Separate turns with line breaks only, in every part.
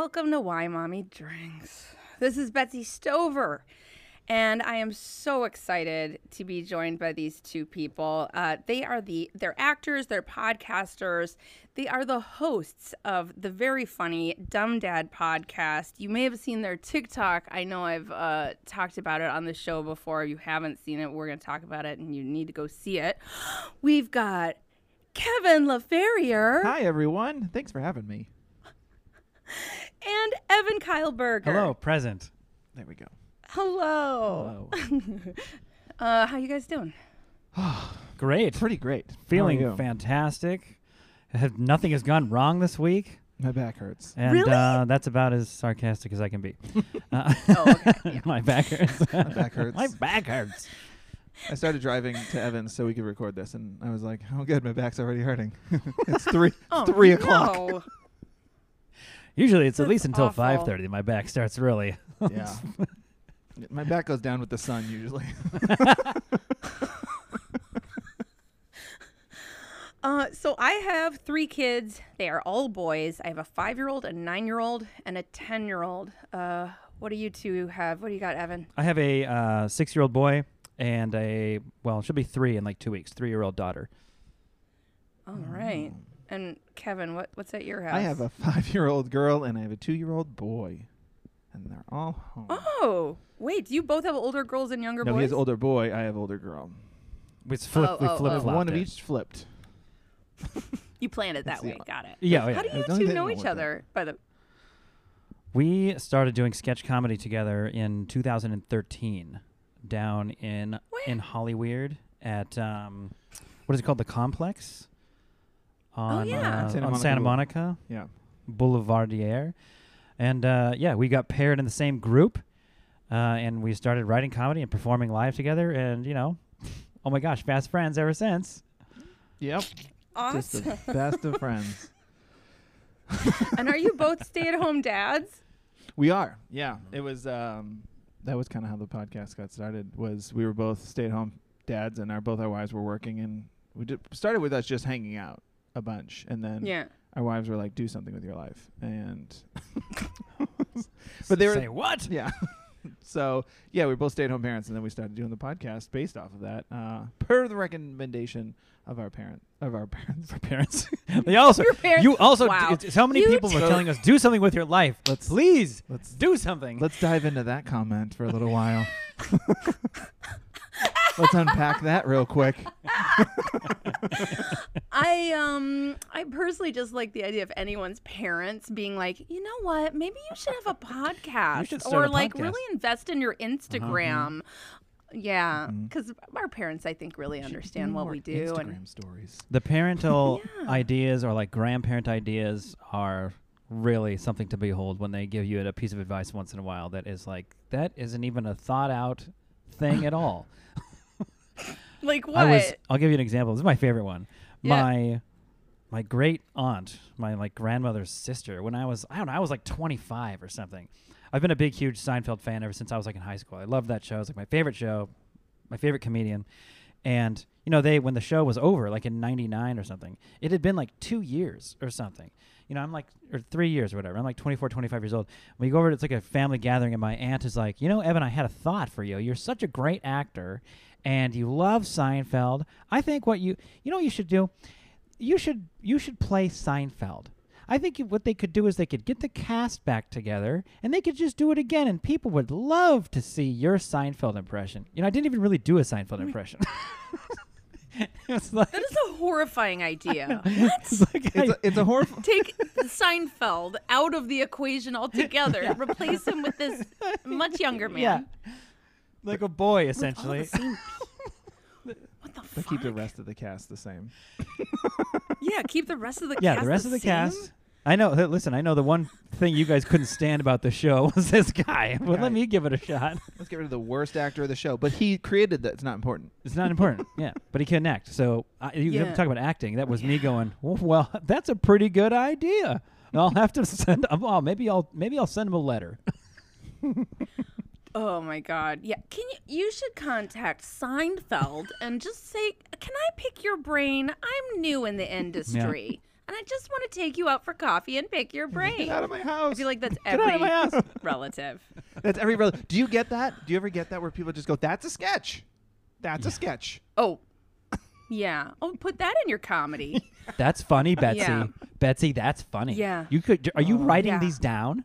Drinks.
Hey everyone, welcome to Why Mommy Drinks. This is Betsy Stover, and I am so excited to be joined by these two people. Uh, they are the they're actors, they're podcasters, they are the hosts of the very funny Dumb Dad podcast. You may have seen their TikTok. I know I've uh, talked about it on the show before. If you haven't seen it, we're going to talk about it, and you need to go see it. We've got Kevin LaFerrier.
Hi, everyone. Thanks for having me.
and Evan Kyleberger.
Hello, present.
There we go.
Hello.
Hello.
Uh, how you guys doing?
Great.
Pretty great.
Feeling fantastic. Have, nothing has gone wrong this week.
My back hurts.
And
Really?
uh, that's about as sarcastic as I can be. Uh,
Oh, okay. Yeah.
my back hurts.
My back hurts.
my back hurts.
I started driving to Evans so we could record this, and I was like, "Oh, good, my back's already hurting." it's three.
Oh,
three o'clock.
no.
Usually it's at least until
awful.
5.30 my back starts really.
Yeah. my back goes down with the sun usually.
Uh, so I have three kids. They are all boys. I have a five-year-old, a nine-year-old, and a ten-year-old. Uh, what do you two have? What do you got, Evan?
I have a uh, six-year-old boy and a, well, she'll be three in like two weeks, three-year-old daughter.
All right. And Kevin, what what's at your house?
I have a five-year-old girl and I have a two-year-old boy, and they're all home.
Oh, wait. Do you both have older girls and younger
no,
boys?
he has older boy. I have older girl.
We flip,
Oh,
we
oh,
flip
oh.
One of each flipped.
You planned it that
the
way.
o-
Got it.
Yeah, oh, yeah.
How do
It's
you
the only
two
thing
know
that
each
worked out.
other? By the
We started doing sketch comedy together in 2013 down in
Where?
in Hollyweird at um, what is it called? The Complex on
yeah.
uh,
Santa
on
Monica
Santa
Boulevard.
Monica
Yeah.
Boulevardier, and uh, yeah, we got paired in the same group, uh, and we started writing comedy and performing live together, and you know, oh my gosh, fast friends ever since.
Yep. Just the best of friends.
and are you both stay-at-home dads?
We are. Yeah. It was um that was kind of how the podcast got started was we were both stay-at-home dads and our both our wives were working and we did started with us just hanging out a bunch and then
Yeah.
our wives were like do something with your life and but they were
Say what?
yeah. so, yeah, we both stay-at-home parents and then we started doing the podcast based off of that uh per the recommendation of our parent of our parents.
For parents, they also
Your parents.
you also
Wow.
d- so many
You
people are
two-
telling us do something with your life.
Let's-
please
Let's
do something.
Let's dive into that comment for a little while. Let's unpack that real quick.
I um I personally just like the idea of anyone's parents being like, you know what, maybe you should have a podcast
should start
or
a
like
podcast." Uh-huh.
really invest in your Instagram. Yeah,
Mhm.
because our parents, I think, really understand what we do.
Instagram
And
stories.
The parental
Yeah.
ideas or like grandparent ideas are really something to behold when they give you a piece of advice once in a while that is like that isn't even a thought out thing at all.
like what?
I was I'll give you an example. This is my favorite one.
Yeah.
My my great aunt, my like grandmother's sister, when I was I don't know, I was like 25 or something. I've been a big huge Seinfeld fan ever since I was like in high school. I loved that show. It's like my favorite show, my favorite comedian. And you know, they when the show was over like in 99 or something, it had been like 2 years or something. You know, I'm like or 3 years or whatever. I'm like 24, 25 years old. When you go over to it's like a family gathering and my aunt is like, "You know, Evan, I had a thought for you. You're such a great actor and you love Seinfeld. I think what you you know what you should do? You should you should play Seinfeld. I think what they could do is they could get the cast back together and they could just do it again and people would love to see your Seinfeld impression. You know, I didn't even really do a Seinfeld impression. like,
that is a horrifying idea.
it's like
It's
I-
a, it's a horror.
Take Seinfeld out of the equation altogether. Replace him with this much younger man.
yeah. Like a boy
With all the
essentially.
what the
But
fuck?
keep the rest of the cast the same.
yeah, keep the rest of the
yeah,
cast
the rest of the
same?
cast. I know. hey, Listen, I know the one thing you guys couldn't stand about the show was this guy. But
Right.
let me give it a shot.
Let's get rid of the worst actor of the show. But he created that. It's not important.
It's not important. yeah, but he can act. So uh, you
Yeah.
talk about acting. That was me going. "Oh, Well, that's a pretty good idea. I'll have to send. Oh, maybe I'll maybe I'll send him a letter.
Oh my god. Yeah. Can you you should contact Seinfeld and just say, "Can I pick your brain? I'm new in the industry. and I just want to take you out for coffee and pick your brain.
Get out of my house.
I feel like that's
Get out
every
of my house.
relative.
That's every. Rel- Do you get that? Do you ever get that where people just go, "That's a sketch. That's a sketch."
Oh, yeah. Oh, put that in your comedy.
That's funny, Betsy.
Yeah.
Betsy, that's funny.
Yeah.
You could. Are you oh, writing
Yeah.
these down?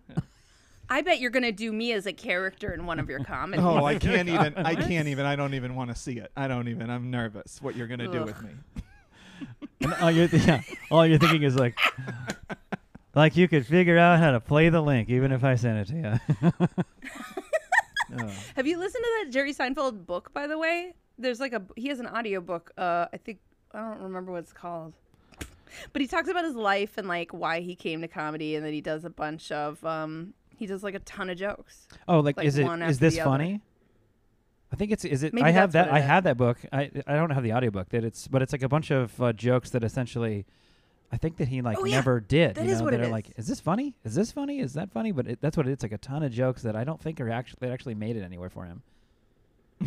I bet you're gonna do me as a character in one of your comedies.
Oh, I can't even. I can't even. I don't even want to see it. I don't even. I'm nervous. What you're gonna do with me?
And all you're yeah, all you're thinking is like, like you could figure out how to play the link, even if I sent it to you.
Oh.
Have you listened to that Jerry Seinfeld book, by the way? There's like a he has an audio book. Uh, I think I don't remember what it's called, but he talks about his life and like why he came to comedy, and then he does a bunch of um, he does like a ton of jokes.
oh, like,
Like
is it
one
is
after
this
the other.
funny? I think it's is it.
Maybe
I have that. I
it
have that book. I I don't have the audiobook. That it's but it's like a bunch of uh, jokes that essentially. I think that he like
Oh, yeah.
never did.
That
you
is
know,
what
that
it
are like,
is.
is this funny? Is this funny? Is that funny? But it, that's what it, it's like a ton of jokes that I don't think are actually that actually made it anywhere for him.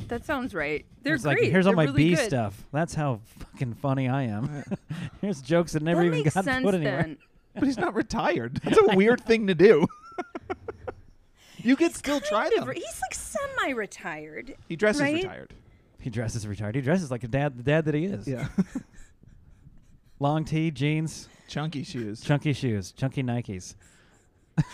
That sounds right. They're
it's
great.
like here's all
They're
my
really
B
good.
stuff. That's how fucking funny I am. here's jokes that never
that
even got
sense
put anywhere.
then.
But he's not retired. That's a weird thing to do. You could still try
Kind
them.
re- He's like semi-retired.
He dresses
right?
retired.
He dresses retired. He dresses like a dad, the dad that he is.
Yeah.
Long tee, jeans,
Chunky shoes.
chunky shoes, chunky Nikes.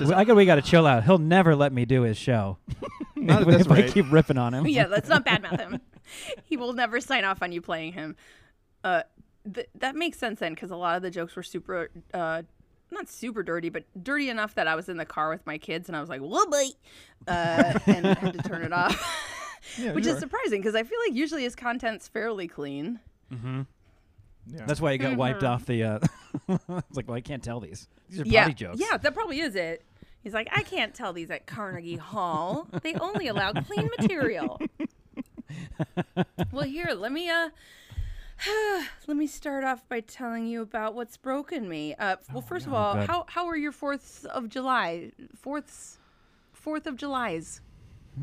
We- I got. We got to chill out. He'll never let me do his show.
Not at
if
this
I keep ripping on him.
yeah, let's not badmouth him. he will never sign off on you playing him. Uh, th- that makes sense then, because a lot of the jokes were super, uh, not super dirty, but dirty enough that I was in the car with my kids and I was like, "Whoa, boy," uh, and had to turn it off.
Yeah,
Which
sure.
is surprising because I feel like usually his content's fairly clean.
Mm-hmm.
Yeah.
That's why he got wiped
Mhm.
off the. Uh, it's like, well, I can't tell these. These are
yeah,
potty jokes.
yeah, that probably is it. He's like, I can't tell these at Carnegie Hall. They only allow clean material. well, here, let me uh, let me start off by telling you about what's broken me. Uh, well, first of
no,
all,
good.
how how are your Fourths of July? Fourths, Fourth of July's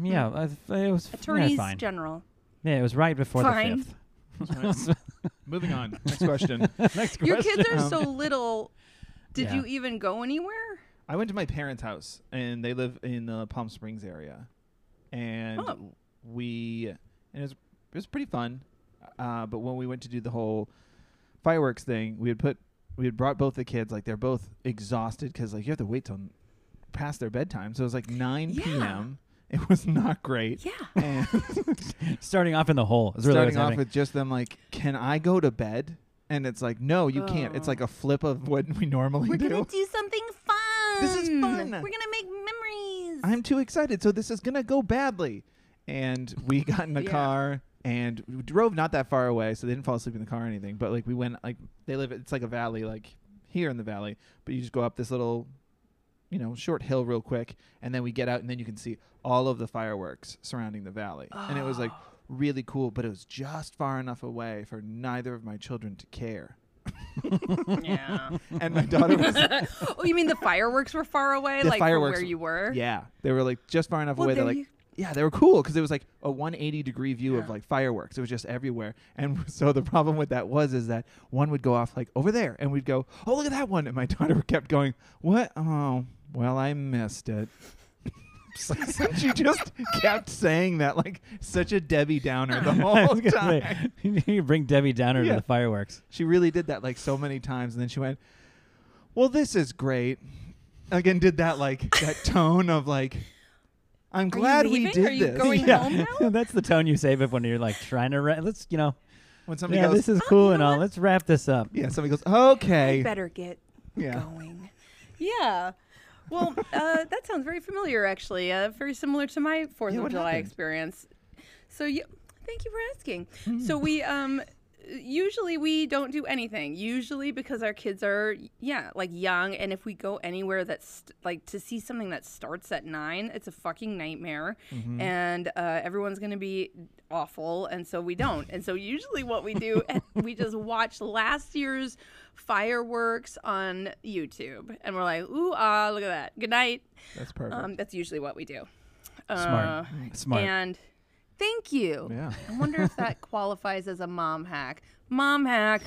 Yeah, I th- it was yeah,
attorneys
fine.
general.
Yeah, it was right before
Fine.
the fifth.
Moving on. Next question.
Next
Your kids are
Um,
so little. Did
Yeah.
you even go anywhere?
I went to my parents' house, and they live in the Palm Springs area, and
Oh.
we and it was it was pretty fun. Uh, but when we went to do the whole fireworks thing, we had put we had brought both the kids like they're both exhausted because like you have to wait till past their bedtime, so it was like nine
Yeah.
p.m. It was not great.
Yeah.
And
starting off in the hole is really
starting off
happening.
with just them like, "Can I go to bed?" And it's like, "No, you can't." It's
Oh.
like a flip of what we normally
We're
do.
gonna do something fun.
This is fun.
We're gonna make memories.
I'm too excited. So this is gonna go badly. And we got in the
Yeah.
car and we drove not that far away, so they didn't fall asleep in the car or anything. But like we went like they live it's like a valley, like here in the valley. But you just go up this little you know, short hill real quick, and then we get out and then you can see all of the fireworks surrounding the valley. And it was like oh. really cool, but it was just far enough away for neither of my children to care.
yeah.
And my daughter was
oh, you mean the fireworks were far away,
The
like from where you were?
Yeah, they were like just far enough
Well,
away that
there
like
you-
yeah, they were cool because it was like a 180 degree view of like fireworks. It was just everywhere, and so the problem with that was is that one would go off like over there, and we'd go, oh look at that one, and my daughter kept going, what? Oh, well I missed it. she just kept saying that like such a Debbie Downer the whole time.
you bring Debbie Downer
Yeah.
to the fireworks.
She really did that like so many times, and then she went, "Well, this is great." Again, did that like that tone of like, "I'm glad we
leaving?
did
Are you
this."
going
yeah.
home now?
That's the tone you save it when you're like trying to. Ra- let's you know.
When somebody
Yeah,
goes,
this is
"Oh,
cool
you
and all.
what?"
Let's wrap this up.
yeah, somebody goes,
I
"Okay."
better get
Yeah.
going. Yeah. Well, uh, that sounds very familiar, actually. Uh, very similar to my Fourth
Yeah,
of
what
July
happened?
experience. So, you, thank you for asking.
Hmm.
So we um, usually we don't do anything. Usually because our kids are yeah like young, and if we go anywhere that's like to see something that starts at nine, it's a fucking nightmare,
Mm-hmm.
and uh, everyone's gonna be awful, and so we don't. and so usually what we do, we just watch last year's fireworks on YouTube, and we're like, ooh ah, look at that. Good night.
That's perfect.
Um, that's usually what we do.
Smart.
Uh,
Smart.
And thank you.
yeah.
I wonder if that qualifies as a mom hack. Mom hack.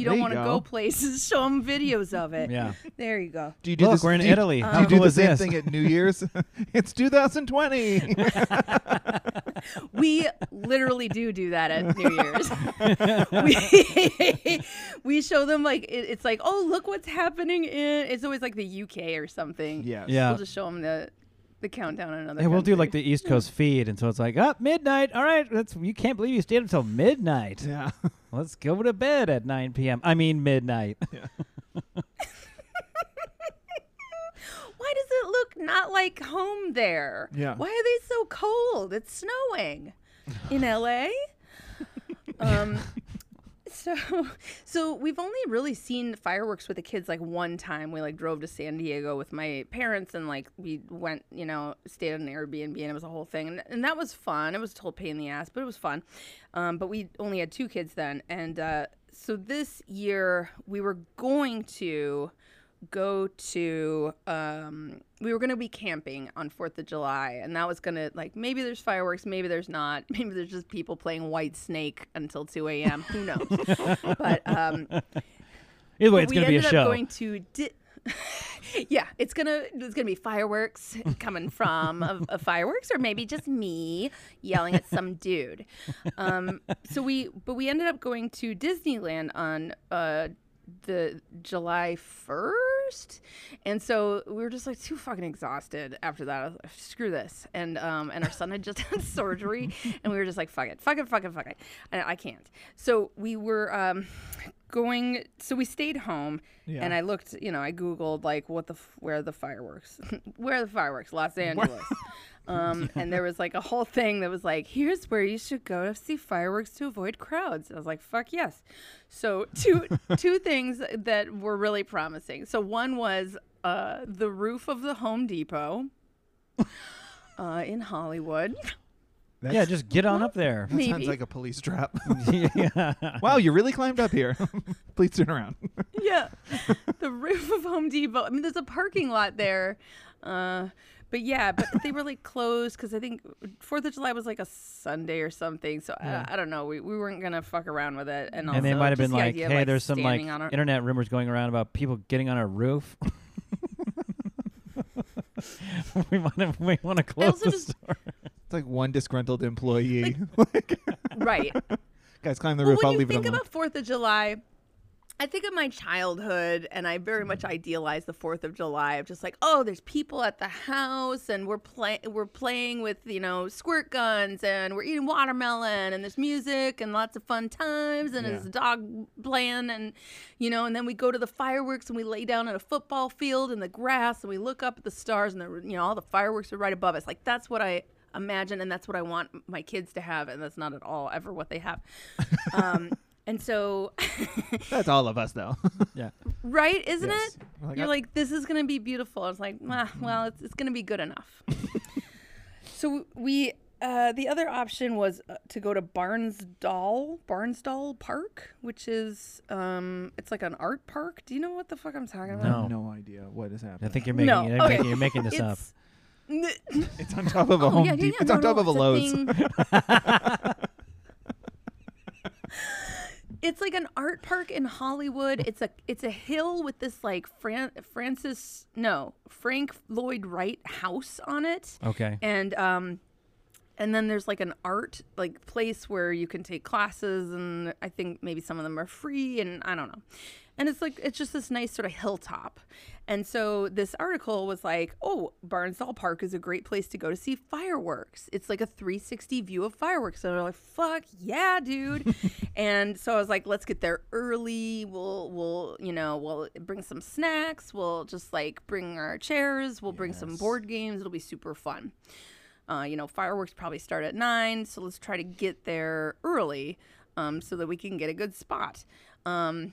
You don't want to
go.
go places, show them videos of it.
Yeah.
There you go.
Do you do
Look,
this,
we're in
do you-
Italy.
Do
How
you do
cool
the
is
same
this?
thing at New Year's? it's 2020.
We literally do do that at New Year's. we, we show them like it, it's like, oh, look what's happening in. It's always like the UK or something.
yes.
Yeah.
We'll just show them the the countdown in another.
Hey, we'll do like
country.
the East Coast feed, and so it's like, up midnight. All right, that's you can't believe you stayed until midnight.
Yeah.
Let's go to bed at 9 p.m. I mean midnight.
Why does it look not like home there?
Yeah.
Why are they so cold? It's snowing in LA. um so so we've only really seen fireworks with the kids like one time. We like drove to San Diego with my parents and like we went, you know, stayed at an Airbnb and it was a whole thing. And, and that was fun. It was a total pain in the ass, but it was fun. Um, but we only had two kids then. And uh, so this year we were going to go to um we were going to be camping on 4th of July and that was going to like maybe there's fireworks maybe there's not. Maybe there's just people playing Whitesnake until 2 a.m who knows? But um
Either way, it's gonna be a
ended up
show.
going to di- yeah it's gonna it's gonna be fireworks coming from a, a fireworks or maybe just me yelling at some dude. Um so we but we ended up going to disneyland on uh the July 1st. And so we were just like too fucking exhausted after that. Like, screw this. And um and our son had just had surgery and we were just like fuck it. Fuck it, fuck it, fuck it. I, I can't. So we were um going so we stayed home
Yeah.
and I looked, you know, I googled like what the f- where are the fireworks? where are the fireworks? Los Angeles. Um, and there was like a whole thing that was like, here's where you should go to see fireworks to avoid crowds. And I was like, fuck yes. So two two things that were really promising. So one was uh, the roof of the Home Depot uh, in Hollywood.
That's-
yeah, just get on up there.
that sounds like a police trap.
yeah.
wow, you really climbed up here. Please turn around.
yeah, the roof of Home Depot. I mean, there's a parking lot there. Uh, but yeah, but they were like closed because I think Fourth of July was like a Sunday or something. So
Yeah.
I, I don't know. We, we weren't gonna fuck around with it. And,
And they might have been like,
idea of,
"Hey, there's some like
standing on a-
internet rumors going around about people getting on our roof." we want to we want to close
also
the
just-
store.
It's like one disgruntled employee. Like,
right.
guys, climb the
Well,
roof.
when
I'll
you
leave it
think about Fourth of July, I think of my childhood, and I very much
Mm-hmm.
idealize the Fourth of July of just like, oh, there's people at the house, and we're playing, we're playing with you know squirt guns, and we're eating watermelon, and there's music, and lots of fun times, and
Yeah.
there's a dog playing, and you know, and then we go to the fireworks, and we lay down in a football field in the grass, and we look up at the stars, and the, you know all the fireworks are right above us. Like that's what I imagine, and that's what I want my kids to have, and that's not at all ever what they have. Um, and so,
That's all of us, though.
Yeah.
right, isn't
Yes.
it?
We're like,
You're
I-
like, this is gonna be beautiful. It's like, ah, well, it's, it's gonna be good enough. so we, uh, the other option was uh, to go to Barnsdall, Barnsdall Park, which is, um, it's like an art park. Do you know what the fuck I'm talking about?
No.
have no idea what is happening.
I think you're making
No,
you're,
okay.
making, you're making this up.
It's,
on top of a
oh,
Home
yeah, yeah,
Depot. It's
no,
on top
no,
of a Lowe's.
it's like an art park in Hollywood. It's a it's a hill with this like Fran- Francis no Frank Lloyd Wright house on it,
Okay.
and um, and then there's like an art like place where you can take classes, and I think maybe some of them are free, and I don't know. And it's like it's just this nice sort of hilltop. And so this article was like, "Oh, Barnsdall Park is a great place to go to see fireworks. It's like a 360 view of fireworks." So they're like, "Fuck yeah, dude!" and so I was like, "Let's get there early. We'll, we'll, you know, we'll bring some snacks. We'll just like bring our chairs. We'll bring some board games. It'll be super fun." Uh, you know, fireworks probably start at nine, so let's try to get there early um, so that we can get a good spot. Um,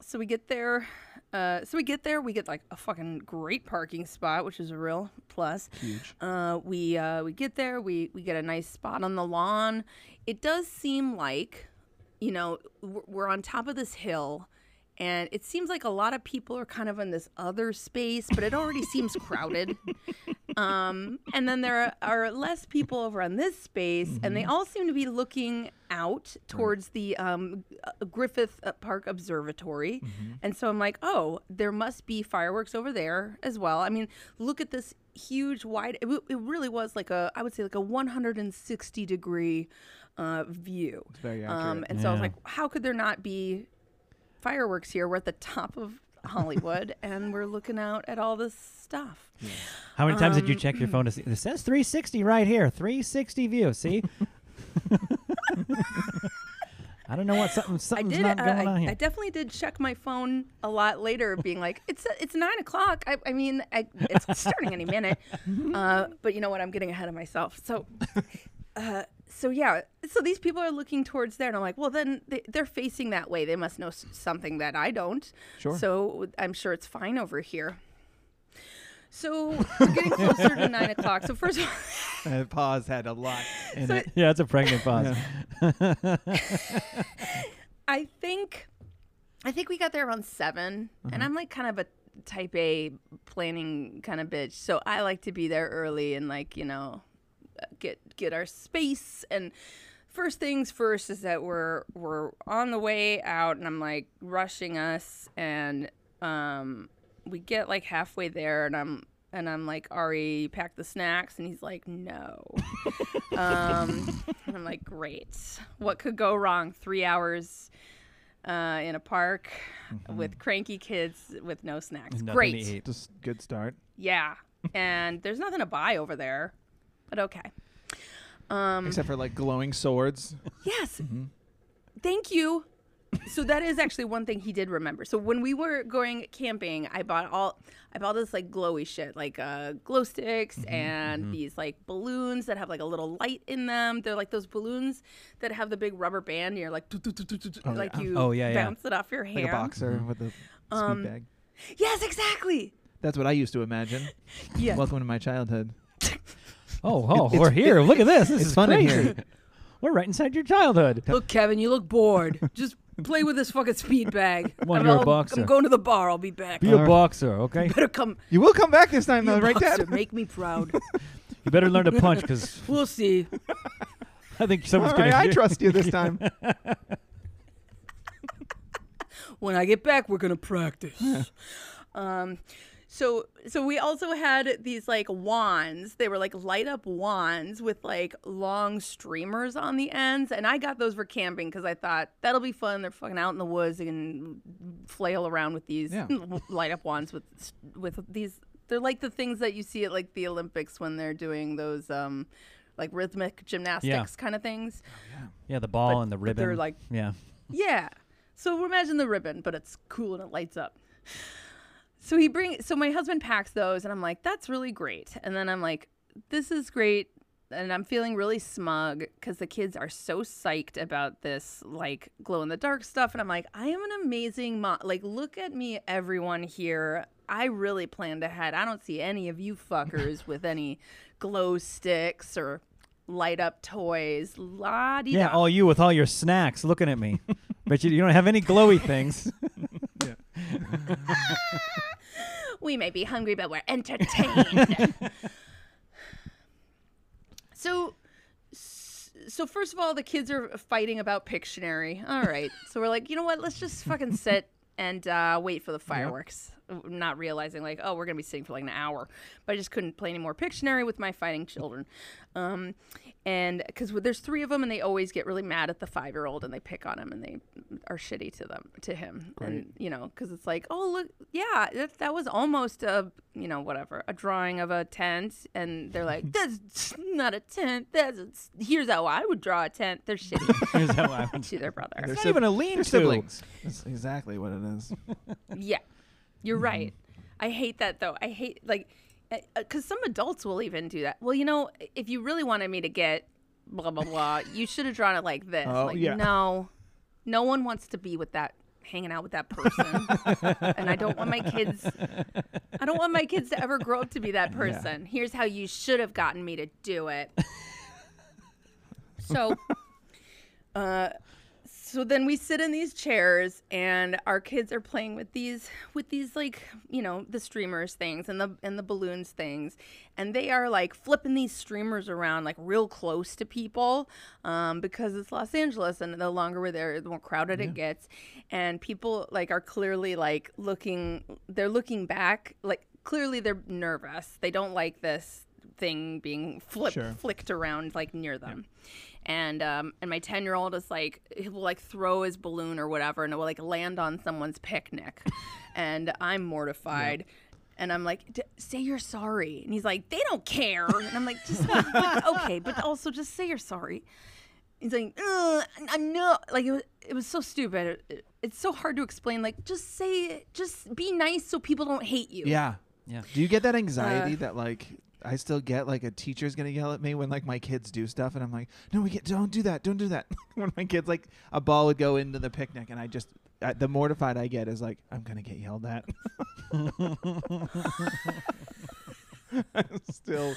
so we get there. Uh, so we get there. We get like a fucking great parking spot, which is a real plus.
Huge.
Uh, we uh, we get there. We we get a nice spot on the lawn. It does seem like, you know, we're we're on top of this hill, and it seems like a lot of people are kind of in this other space, but it already seems crowded. um, and then there are less people over on this space, and they all seem to be looking out towards the um, uh, Griffith uh, Park Observatory. And so I'm like, oh, there must be fireworks over there as well. I mean, look at this huge, wide. It, w- it really was like a, I would say, like a 160 degree uh, view.
It's very
Um,
accurate.
and so I was like, how could there not be fireworks here? We're at the top of Hollywood, and we're looking out at all this stuff.
How many times did you
Um,
check your phone to see? It says 360 right here. 360 view. See? I don't know what something something's
did.
not
uh,
going
I,
on here.
I definitely did check my phone a lot later, being like, "It's it's nine o'clock. I, I mean, I, it's starting any minute." Uh, but you know what? I'm getting ahead of myself. So, uh, so yeah. So these people are looking towards there, and I'm like, "Well, then they, they're facing that way. They must know something that I don't."
Sure.
So I'm sure it's fine over here. So we're getting closer to nine o'clock. So first of all,
Uh, pause had a lot in
So-
it.
yeah, it's a pregnant pause.
I think I think we got there around 7 and I'm like kind of a type A planning kind of bitch. So I like to be there early and like, you know, get get our space and first things first is that we're we're on the way out and I'm like rushing us and um we get like halfway there and I'm and I'm like, Ari, pack the snacks. And he's like, no. um, and I'm like, great. What could go wrong? Three hours uh, in a park with cranky kids with no snacks.
Nothing to
great.
eat.
Just good start.
Yeah. and there's nothing to buy over there, but okay. Um,
Except for like glowing swords.
yes. Thank you. So that is actually one thing he did remember. So when we were going camping, I bought all I bought this like glowy shit, like uh, glow sticks and these like balloons that have like a little light in them. They're like those balloons that have the big rubber band. And you're like,
Oh,
like
yeah.
you
Oh, yeah, yeah.
bounce it off your hand.
Like a boxer with a
Um,
speed bag.
Yes, exactly.
That's what I used to imagine.
Yeah.
Welcome to my childhood.
Oh, oh,
It's-
we're here. Look at this. This
it's
is
fun in
crazy.
here.
We're right inside your childhood.
Look, Kevin, you look bored. Just play with this fucking speed bag.
Well,
I'm,
you're a
I'll-
boxer.
I'm going to the bar. I'll be back.
Be a
Alright.
boxer, okay?
better come.
You will come back this time,
Be a
right,
boxer.
Dad?
Make me proud.
You better learn to punch because
we'll see.
I think
All
someone's
right,
gonna.
I
hear-
trust you this time.
when I get back, we're gonna practice. um, so so we also had these like wands. They were like light up wands with like long streamers on the ends, and I got those for camping because I thought that'll be fun. They're fucking out in the woods and flail around with these
Yeah.
light up wands with with these. They're like the things that you see at like the Olympics when they're doing those um like rhythmic gymnastics kind of things.
Yeah, yeah, the ball
But-
and the ribbon.
they're like
yeah.
yeah. So imagine the ribbon, but it's cool and it lights up. So he bring so my husband packs those and I'm like, that's really great. And then I'm like, this is great. And I'm feeling really smug because the kids are so psyched about this like glow in the dark stuff. And I'm like, I am an amazing mom. Like, look at me, everyone here. I really planned ahead. I don't see any of you fuckers with any glow sticks or light up toys. La di
Yeah, all you with all your snacks looking at me. but you, you don't have any glowy things.
we may be hungry, but we're entertained. so, so first of all, the kids are fighting about Pictionary. All right, so we're like, you know what? Let's just fucking sit and uh, wait for the fireworks. Not realizing like, oh, we're gonna be sitting for like an hour, but I just couldn't play any more Pictionary with my fighting children. Um, and because there's three of them, and they always get really mad at the five year old, and they pick on him, and they are shitty to them to him, and you know, because it's like, oh look, yeah, that, that was almost a you know whatever a drawing of a tent, and they're like, that's not a tent. That's a, here's how I would draw a tent. They're shitty
Here's how I would-
to their brother.
They're
It's not
sib-
even a lean-to.
siblings. That's exactly what it is.
Yeah, you're mm-hmm. right. I hate that though. I hate like eh, eh, because some adults will even do that. Well, you know, if you really wanted me to get blah blah blah, you should have drawn it like this.
Oh,
like
yeah.
no, no one wants to be with that hanging out with that person. And i don't want my kids i don't want my kids to ever grow up to be that person. Here's how you should have gotten me to do it. So uh so then we sit in these chairs and our kids are playing with these with these like you know the streamers things and the and the balloons things. And they are like flipping these streamers around like real close to people um, because it's los angeles and the longer we're there the more crowded it gets. And people like are clearly like looking they're looking back like clearly they're nervous. They don't like this thing being flipped
Sure.
flicked around like near them and um and my 10 year old is like he will like throw his balloon or whatever and it will like land on someone's picnic. And i'm mortified. And i'm like D- say you're sorry. And he's like they don't care. And i'm like just but, okay but also just say you're sorry. He's like i'm not like it was, it was so stupid. It- it's so hard to explain like just say it just be nice so people don't hate you.
Yeah.
Yeah.
Do you get that anxiety
Uh,
that like I still get like a teacher's gonna yell at me when like my kids do stuff and I'm like, no, we get don't do that, don't do that. when my kids like a ball would go into the picnic and I just uh, the mortified I get is like I'm gonna get yelled at. I'm still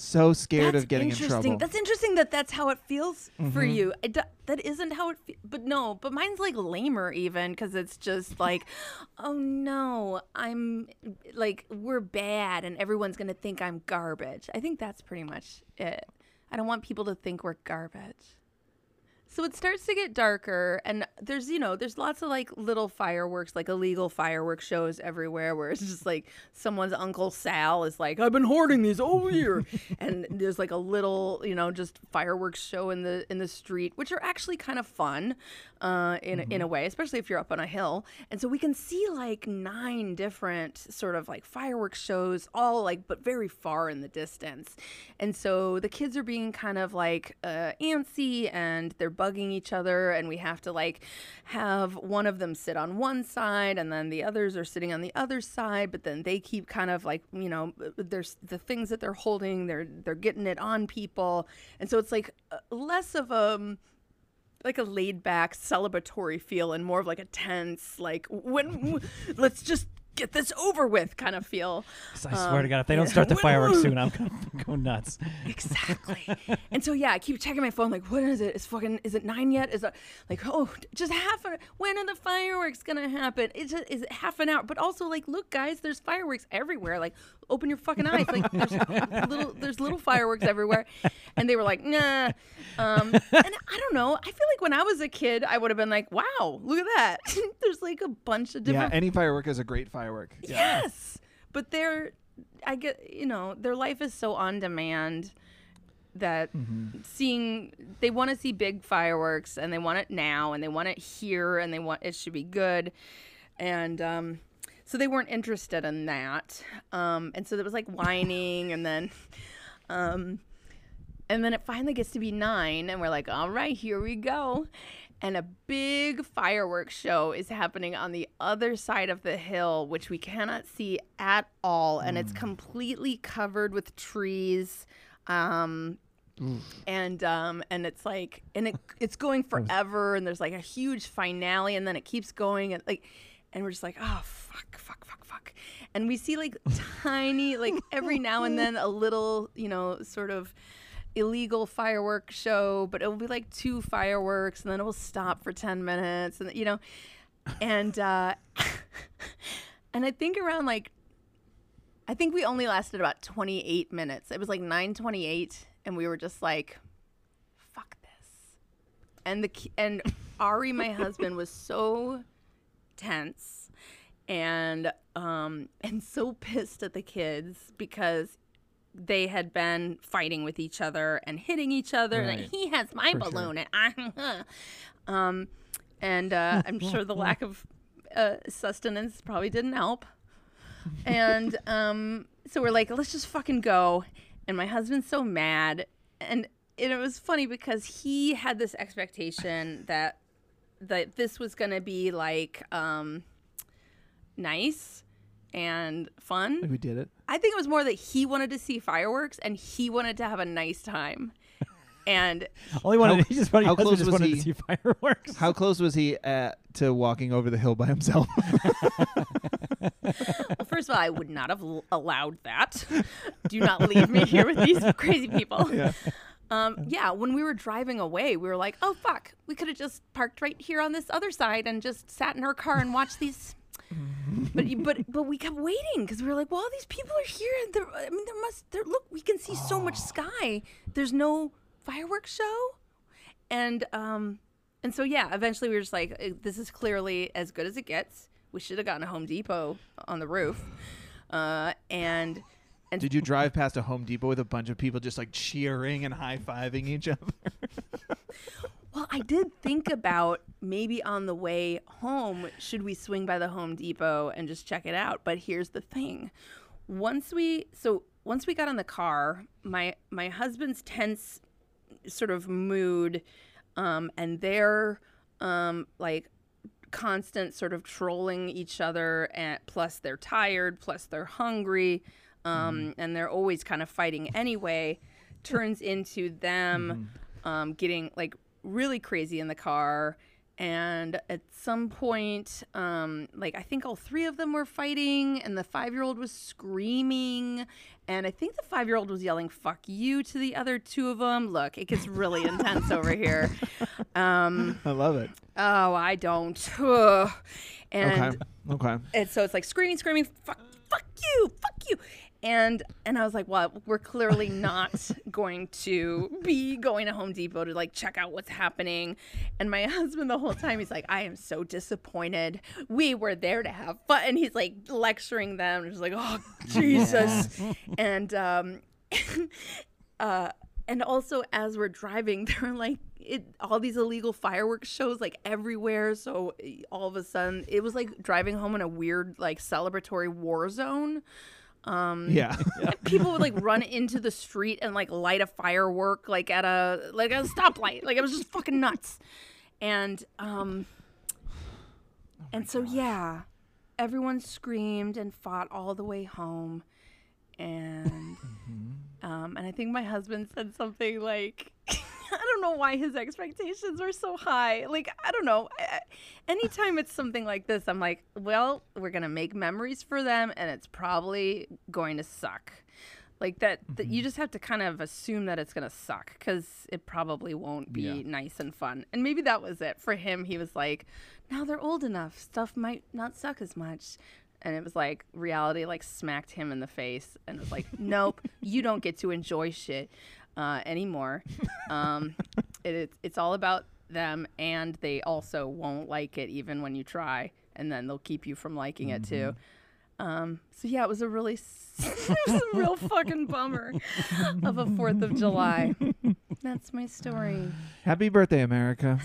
so scared
that's
of getting in trouble. Mm-hmm.
That's interesting that that's how it feels for you. That isn't how it. Fe- but no, but mine's like lamer even because it's just like, oh no, I'm like we're bad and everyone's gonna think I'm garbage. I think that's pretty much it. I don't want people to think we're garbage. So it starts to get darker, and there's, you know, there's lots of like little fireworks, like illegal fireworks shows everywhere where it's just like someone's Uncle Sal is like, I've been hoarding these all year. and there's like a little, you know, just fireworks show in the in the street, which are actually kind of fun uh, in, in a way, especially if you're up on a hill. And so we can see like nine different sort of like fireworks shows, all like, but very far in the distance. And so the kids are being kind of like uh, antsy and they're bugging each other. And we have to like have one of them sit on one side and then the others are sitting on the other side. But then they keep kind of like, you know, there's the things that they're holding, they're, they're getting it on people. And so it's like uh, less of a, like a laid back celebratory feel and more of like a tense like when let's just get this over with kind of feel.
I swear to
Um,
God, if they don't start the fireworks soon, I'm gonna go nuts.
exactly. And so yeah i keep checking my phone like what is it? Is fucking is it nine yet? Is it like oh just half an when are the fireworks gonna happen? Is it is it half an hour? But also like look guys there's fireworks everywhere. Like open your fucking eyes like there's little there's little fireworks everywhere and they were like nah um and i don't know i feel like when i was a kid i would have been like wow look at that there's like a bunch of different.
yeah, any firework is a great firework. Yeah.
Yes, but their, I get, you know, their life is so on demand that
Mm-hmm.
seeing they want to see big fireworks and they want it now and they want it here and they want it should be good, and um, so they weren't interested in that. Um, and so there was like whining and then. Um, and then it finally gets to be nine, and we're like, all right, here we go. And a big fireworks show is happening on the other side of the hill, which we cannot see at all. And it's completely covered with trees. Um, and um and it's like and it it's going forever and there's like a huge finale and then it keeps going and like and we're just like oh fuck fuck fuck fuck. And we see like tiny like every now and then a little you know sort of illegal fireworks show but it will be like two fireworks and then it will stop for 10 minutes and you know and uh and i think around like i think we only lasted about 28 minutes. It was like 928 and we were just like fuck this. And the and ari my husband was so tense and um and so pissed at the kids because they had been fighting with each other and hitting each other
Right.
like he has my
For sure.
balloon and I um and uh, I'm sure the lack of uh, sustenance probably didn't help and um so we're like let's just fucking go and my husband's so mad and, and it was funny because he had this expectation that that this was going to be like um nice and fun
Like we did it.
I think it was more that he wanted to see fireworks and he wanted to have a nice time. And
Only wanted
How-
he just wanted,
how
husband
close
just
was
wanted
he?
to see fireworks.
How close was he at to walking over the hill by himself?
well, first of all, I would not have l- allowed that. Do not leave me here with these crazy people.
yeah.
Um, yeah, when we were driving away, we were like, "Oh fuck, we could have just parked right here on this other side and just sat in our car and watched these." but but but we kept waiting because we were like, "Well, all these people are here. And I mean, there must. There, look, we can see so much sky. There's no fireworks show." and um and so yeah eventually we were just like "Uh, this is clearly as good as it gets we should have gotten a home depot on the roof uh and and
Did you drive past a Home Depot with a bunch of people just like cheering and high fiving each other?
well i did think about maybe on the way home should we swing by the home depot and just check it out but here's the thing once we so once we got in the car my my husband's tense sort of mood um, and their um, like constant sort of trolling each other and plus they're tired plus they're hungry um, and they're always kind of fighting anyway turns into them um, getting like really crazy in the car and at some point um, like i think all three of them were fighting and the five year old was screaming and i think the five year old was yelling fuck you to the other two of them look it gets really intense over here um,
I love it.
oh i don't and
okay. Okay.
and so it's like screaming, screaming, fuck, fuck you, fuck you. And and I was like, well, we're clearly not going to be going to Home Depot to like check out what's happening. And my husband the whole time he's like, I am so disappointed. We were there to have fun, and he's like lecturing them, just like, oh Jesus. and um, uh, and also as we're driving, there are like it, all these illegal fireworks shows like everywhere. So eh, all of a sudden, it was like driving home in a weird like celebratory war zone. Um,
Yeah.
people would like run into the street and like light a firework like at a like at a stoplight. Like it was just fucking nuts. And um, and so yeah, everyone screamed and fought all the way home, and um, and I think my husband said something like. I don't know why his expectations were so high. Like, I don't know. Anytime it's something like this, I'm like, well, we're going to make memories for them and it's probably going to suck. Like that, that you mm-hmm. just have to kind of assume that it's going to suck because it probably won't be
Yeah.
nice and fun. And maybe that was it. For him, he was like, now they're old enough. Stuff might not suck as much. And it was like reality like smacked him in the face and was like, nope, you don't get to enjoy shit uh, anymore. Um, it, it's it's all about them, and they also won't like it even when you try, and then they'll keep you from liking it too. Um, so yeah, it was a really s- it was a real fucking bummer of a Fourth of July. That's my story.
Happy birthday, America.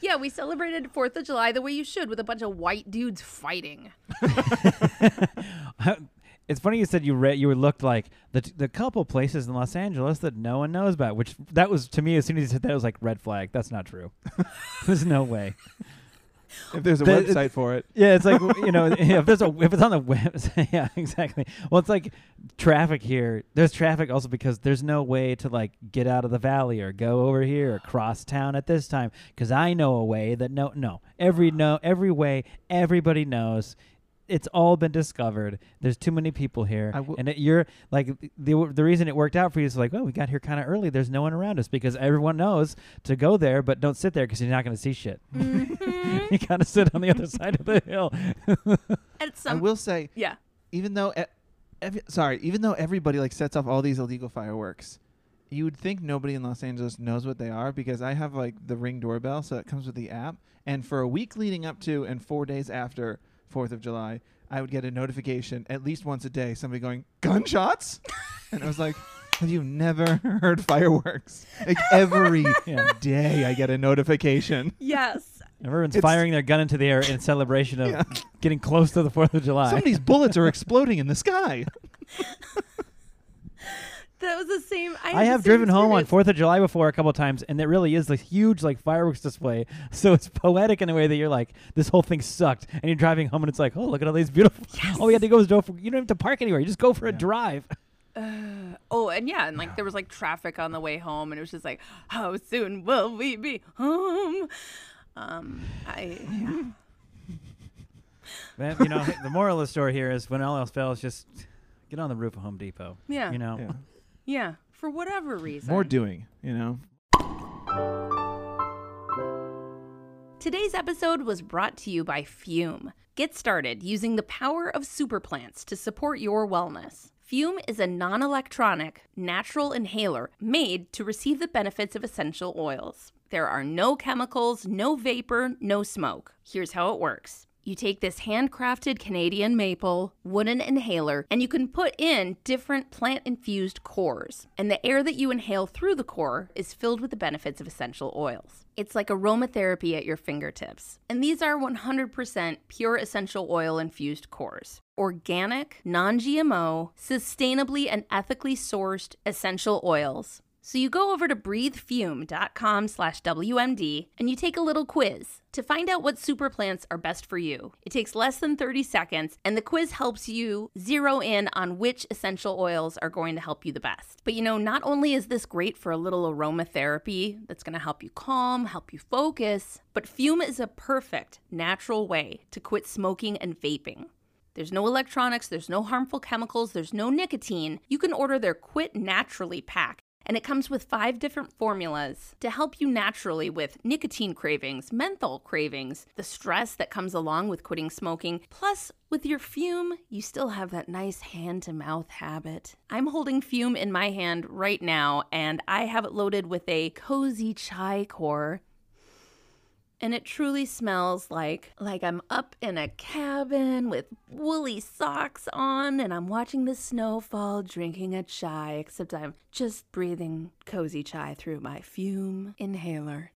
Yeah, we celebrated Fourth of July the way you should, with a bunch of white dudes fighting.
It's funny you said you read you looked like the t- the couple places in Los Angeles that no one knows about. Which that was to me as soon as you said that it was like red flag. That's not true. There's no way.
if there's a
The-
website for it.
Yeah, it's like you know if there's a if it's on the web. yeah, exactly. Well, it's like traffic here. There's traffic also because there's no way to like get out of the valley or go over here or cross town at this time. Because I know a way that no no every no every way everybody knows. It's all been discovered. There's too many people here,
I
and it, you're like the the reason it worked out for you is like, well, we got here kind of early. There's no one around us because everyone knows to go there, but don't sit there because you're not going to see shit.
Mhm.
you gotta sit on the other side of the hill.
At
I will say,
yeah.
even though, e- ev- sorry, even though everybody like sets off all these illegal fireworks, you would think nobody in Los Angeles knows what they are because I have like the Ring doorbell, so it comes with the app. And for a week leading up to and four days after Fourth of July, I would get a notification at least once a day, somebody going gunshots, and I was like. Have you never heard fireworks? Like every
Yeah.
day, I get a notification.
Yes.
Everyone's
It's-
firing their gun into the air in celebration of
Yeah.
getting close to the Fourth of July.
Some of these bullets are exploding in the sky.
That was the same. I,
I have
same
driven home on. Fourth of July before a couple times, and it really is a huge like fireworks display. So it's poetic in a way that you're like, this whole thing sucked, and you're driving home, and it's like, oh, look at all these beautiful. All we had to go was go. For, you don't have to park anywhere. You just go for a drive.
Uh, oh, and yeah, and like there was like traffic on the way home, and it was just like, how soon will we be home? Um, I yeah.
Man, you know, the moral of the story here is when all else fails, just Get on the roof of Home Depot.
Yeah.
You know.
Yeah.
Yeah, for whatever reason.
More doing, you know.
Today's episode was brought to you by Fume. Get started using the power of super plants to support your wellness. Fume is a non electronic, natural inhaler made to receive the benefits of essential oils. There are no chemicals, no vapor, no smoke. Here's how it works. You take this handcrafted Canadian maple wooden inhaler and you can put in different plant infused cores. And the air that you inhale through the core is filled with the benefits of essential oils. It's like aromatherapy at your fingertips. And these are 100% pure essential oil infused cores. Organic, non GMO, sustainably and ethically sourced essential oils. So you go over to breathefum.com slash WMD and you take a little quiz to find out what super plants are best for you. It takes less than 30 seconds and the quiz helps you zero in on which essential oils are going to help you the best. But you know, not only is this great for a little aromatherapy that's going to help you calm, help you focus, but Fume is a perfect natural way to quit smoking and vaping. There's no electronics, there's no harmful chemicals, there's no nicotine. You can order their Quit Naturally pack and it comes with five different formulas to help you naturally with nicotine cravings, menthol cravings, the stress that comes along with quitting smoking. Plus, with your fume, you still have that nice hand to mouth habit. I'm holding fume in my hand right now, and I have it loaded with a cozy chai core and it truly smells like like I'm up in a cabin with woolly socks on and I'm watching the snow fall drinking a chai except I'm just breathing cozy chai through my fume inhaler.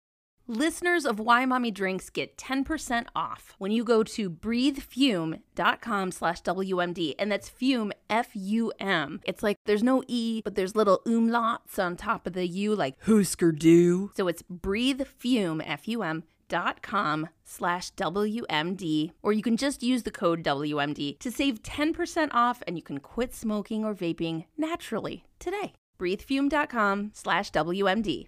Listeners of Why Mommy Drinks get 10% off when you go to breathefum.com slash WMD. And that's fume, F-U-M. It's like there's no E, but there's little umlauts on top of the U, like Husker Du. So it's breathefum, F-U-M, dot com slash WMD, or you can just use the code WMD to save 10% off and you can quit smoking or vaping naturally today. Breathefum.com slash WMD.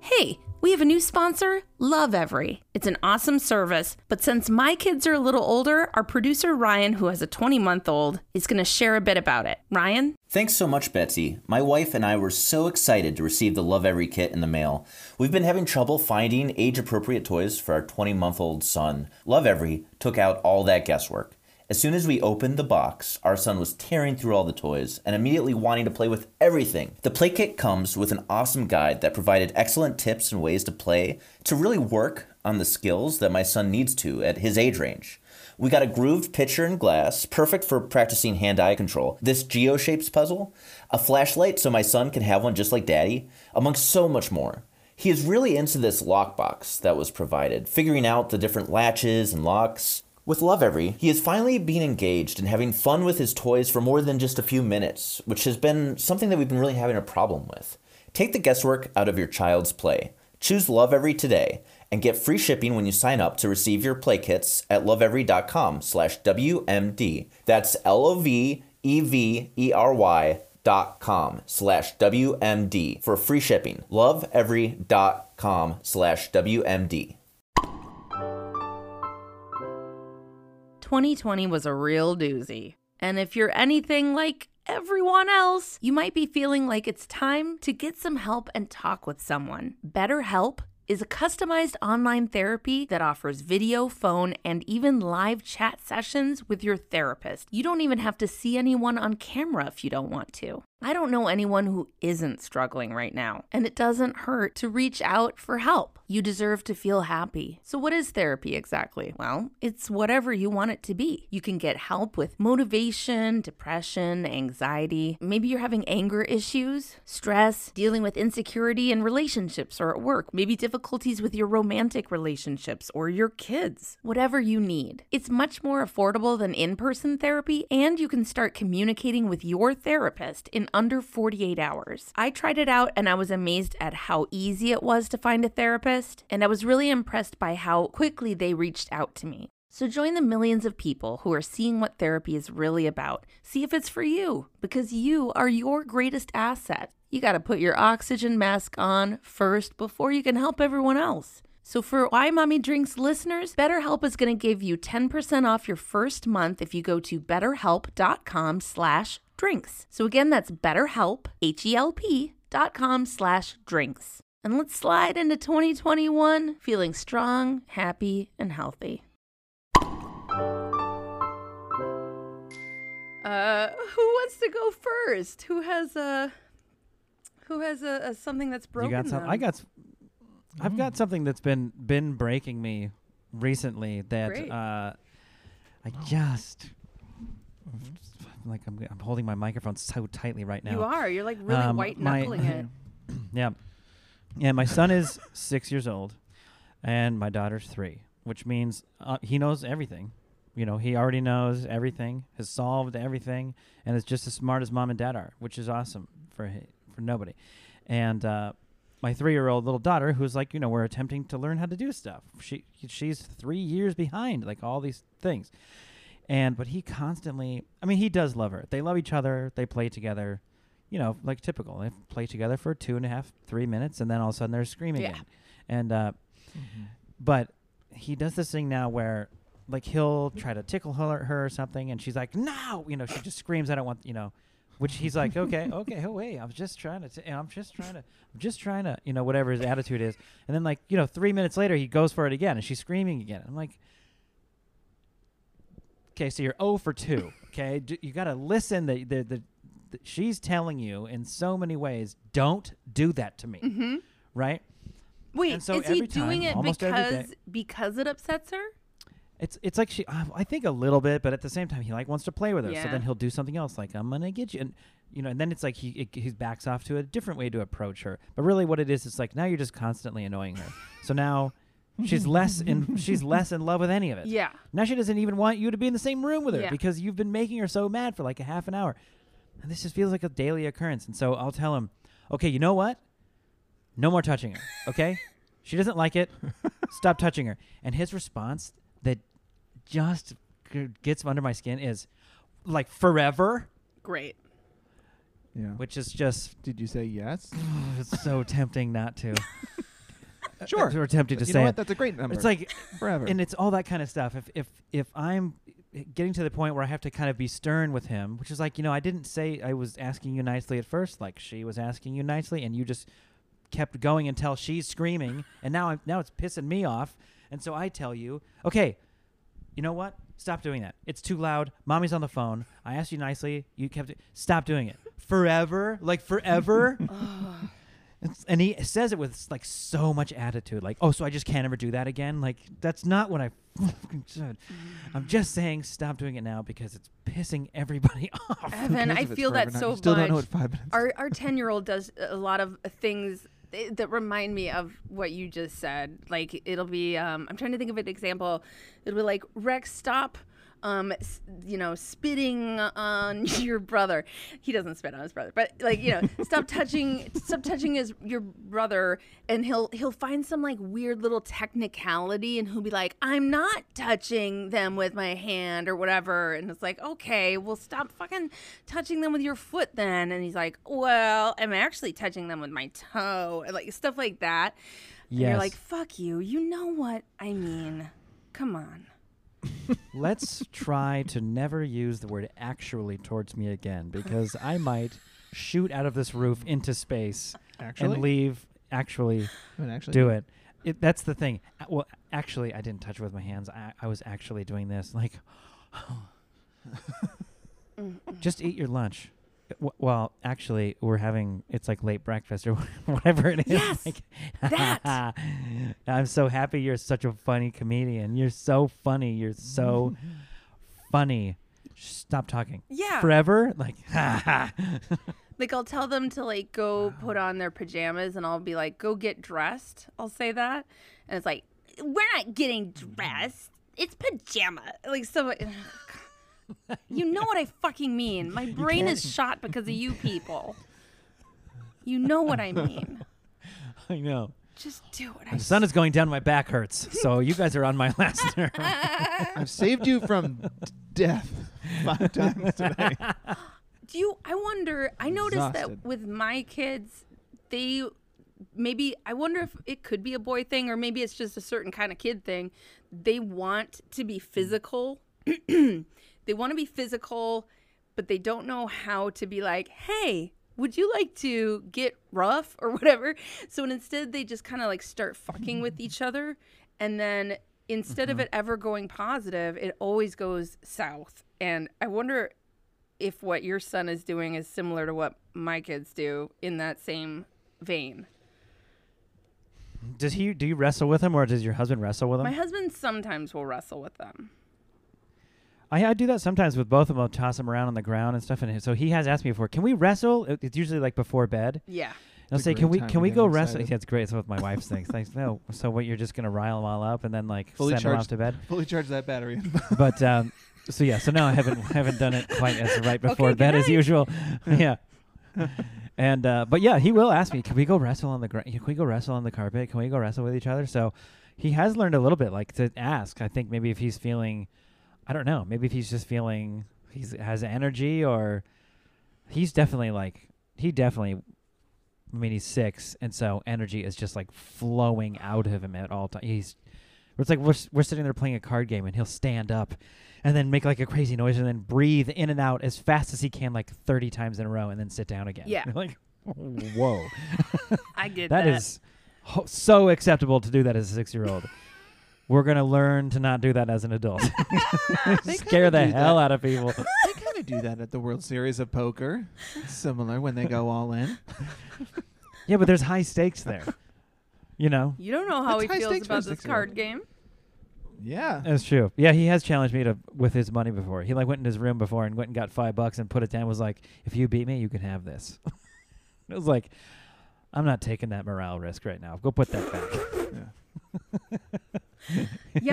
Hey, we have a new sponsor, Love Every. It's an awesome service, but since my kids are a little older, our producer Ryan, who has a 20 month old, is going to share a bit about it. Ryan?
Thanks so much, Betsy. My wife and I were so excited to receive the Love Every kit in the mail. We've been having trouble finding age appropriate toys for our 20 month old son. Love Every took out all that guesswork. As soon as we opened the box, our son was tearing through all the toys and immediately wanting to play with everything. The play kit comes with an awesome guide that provided excellent tips and ways to play to really work on the skills that my son needs to at his age range. We got a grooved pitcher and glass, perfect for practicing hand eye control, this geo shapes puzzle, a flashlight so my son can have one just like daddy, amongst so much more. He is really into this lockbox that was provided, figuring out the different latches and locks. With Love Every, he is finally being engaged and having fun with his toys for more than just a few minutes, which has been something that we've been really having a problem with. Take the guesswork out of your child's play. Choose Love Every today and get free shipping when you sign up to receive your play kits at loveevery.com slash WMD. That's L-O-V-E-V-E-R-Y dot com slash WMD for free shipping. Loveevery.com slash WMD.
2020 was a real doozy. And if you're anything like everyone else, you might be feeling like it's time to get some help and talk with someone. BetterHelp is a customized online therapy that offers video, phone, and even live chat sessions with your therapist. You don't even have to see anyone on camera if you don't want to. I don't know anyone who isn't struggling right now, and it doesn't hurt to reach out for help. You deserve to feel happy. So, what is therapy exactly? Well, it's whatever you want it to be. You can get help with motivation, depression, anxiety. Maybe you're having anger issues, stress, dealing with insecurity in relationships or at work, maybe difficulties with your romantic relationships or your kids. Whatever you need. It's much more affordable than in person therapy, and you can start communicating with your therapist in under 48 hours. I tried it out and I was amazed at how easy it was to find a therapist, and I was really impressed by how quickly they reached out to me. So join the millions of people who are seeing what therapy is really about. See if it's for you, because you are your greatest asset. You got to put your oxygen mask on first before you can help everyone else. So for Why Mommy Drinks listeners, BetterHelp is going to give you 10% off your first month if you go to betterhelp.com slash drinks. So again, that's betterhelp, H-E-L-P dot com slash drinks. And let's slide into 2021 feeling strong, happy, and healthy. Uh, who wants to go first? Who has a who has a, a something that's broken?
You got some.
them?
I got. s- I've got something that's been been breaking me recently. That
Great.
uh, I just like I'm I'm holding my microphone so tightly right now.
You are. You're like really
Um,
white knuckling it.
yeah, yeah. My son is six years old, and my daughter's three, which means uh, he knows everything. You know, he already knows everything, has solved everything, and is just as smart as mom and dad are, which is awesome for hi- for nobody. And uh, my three-year-old little daughter, who's like, you know, we're attempting to learn how to do stuff. She she's three years behind, like all these things. And but he constantly, I mean, he does love her. They love each other. They play together. You know, like typical. They play together for two and a half, three minutes, and then all of a sudden they're screaming.
Yeah.
again. And uh, but he does this thing now where like he'll try to tickle her, her or something and she's like no you know she just screams i don't want you know which he's like okay okay oh wait i'm just trying to t- i'm just trying to i'm just trying to you know whatever his attitude is and then like you know three minutes later he goes for it again and she's screaming again i'm like okay so you're 0 for 2 okay you got to listen the, the the the she's telling you in so many ways don't do that to me
Mm-hmm.
right
Wait,
And so
is he doing
time,
it because because it upsets her?
It's it's like she uh, I think a little bit, but at the same time he like wants to play with her. So then he'll do something else like I'm gonna get you, and you know, and then it's like he it, he backs off to a different way to approach her. But really, what it is, it's like now you're just constantly annoying her. so now she's less in she's less in love with any of it.
Yeah.
Now she doesn't even want you to be in the same room with her
Yeah.
because you've been making her so mad for like a half an hour. And this just feels like a daily occurrence. And so I'll tell him, okay, you know what? No more touching her. Okay? she doesn't like it. Stop touching her. And his response that just g- gets under my skin is like forever,
Great.
Yeah.
which is just
Did you say yes?
it's so tempting not to.
Sure.
We're tempted to
you
say
know what? That's a great number.
It's like
forever.
and it's all that kind of stuff. If if if I'm getting to the point where I have to kind of be stern with him, which is like you know I didn't say I was asking you nicely at first, like she was asking you nicely, and you just kept going until she's screaming, and now I'm now it's pissing me off, and so I tell you, okay, you know what? Stop doing that. It's too loud. Mommy's on the phone. I asked you nicely. You kept it. Stop doing it. Forever, like forever. It's- and he says it with like so much attitude, like, "Oh, so I just can't ever do that again." Like that's not what I fucking said. I'm just saying, stop doing it now because it's pissing everybody off.
Evan, I feel that so
You still don't know what five minutes.
our our 10 year old does a lot of things th- that remind me of what you just said like it'll be um, i'm trying to think of an example it'll be like rex stop um, you know, spitting on your brother. He doesn't spit on his brother, but like, you know, stop touching, stop touching his your brother, and he'll he'll find some like weird little technicality, and he'll be like, "I'm not touching them with my hand or whatever," and it's like, "Okay, well, stop fucking touching them with your foot then." And he's like, "Well, I'm actually touching them with my toe," and like stuff like that. And you're like, "Fuck you, you know what I mean? Come on."
Let's try to never use the word actually towards me again because I might shoot out of this roof into space
Actually,
and leave actually
actually,
do it. it. That's the thing. A- Well, actually, I didn't touch it with my hands. I, I was actually doing this. Like, just eat your lunch. Well, actually, we're having it's like late breakfast or whatever it is.
Yes,
Like,
that.
I'm so happy you're such a funny comedian. You're so funny. You're so funny. Stop talking.
Yeah.
Forever? Like.
Like I'll tell them to like go put on their pajamas and I'll be like, go get dressed. I'll say that. And it's like, we're not getting mm. dressed. It's pajama. Like so You know what I fucking mean. My brain is shot because of you people. You know what I mean.
I know.
Just do it. I
The sun is going down. My back hurts. So you guys are on my last nerve.
I've saved you from d- death five times today.
Do you? I wonder. I noticed
Exhausted.
that with my kids, they maybe I wonder if it could be a boy thing or maybe it's just a certain kind of kid thing. They want to be physical. they want to be physical, but they don't know how to be like, "Hey, would you like to get rough or whatever?" So instead they just kind of like start fucking with each other and then instead of mm-hmm. it ever going positive, it always goes south. And I wonder if what your son is doing is similar to what my kids do in that same vein.
Does he? Do you wrestle with him, or does your husband wrestle with him?
My husband sometimes will wrestle with them.
I, I do that sometimes with both of them. I'll toss them around on the ground and stuff. And so he has asked me before, can we wrestle? It- It's usually like before bed.
Yeah.
I'll
It's a
say,
great
can we
time
can
to
we
get
go wrestle?
excited.
Yeah, it's great. It's what my wife thinks. Like, no. So what? You're just gonna rile them all up and then like
Fully
send them off
charged.
to bed?
Fully charge that battery.
but um, so yeah. So now I haven't haven't done it quite as right before
good
bed as
night.
usual. yeah. And uh, but yeah, he will ask me, can we go wrestle on the ground? Can we go wrestle on the carpet? Can we go wrestle with each other? So he has learned a little bit, like to ask. I think maybe if he's feeling, I don't know, maybe if he's just feeling he's has energy or he's definitely like he definitely. I mean, he's six, and so energy is just like flowing out of him at all times. He's it's like we're we're sitting there playing a card game, and he'll stand up, and then make like a crazy noise, and then breathe in and out as fast as he can, like thirty times in a row, and then sit down again.
Yeah.
Like, whoa,
I get that.
that is ho- so acceptable to do that as a six-year-old. We're gonna learn to not do that as an adult. Scare the hell
that.
out of people.
they kind of do that at the World Series of Poker. It's similar when they go all in.
Yeah, but there's high stakes there. You know,
You don't know how
That's
he feels
stakes for a
about this
six-year-old.
card game.
Yeah.
That's true. Yeah, he has challenged me to with his money before. He like went in his room before and went and got five bucks and put it down. Was like, if you beat me, you can have this. it was like, I'm not taking that morale risk right now. Go put that back.
Yeah,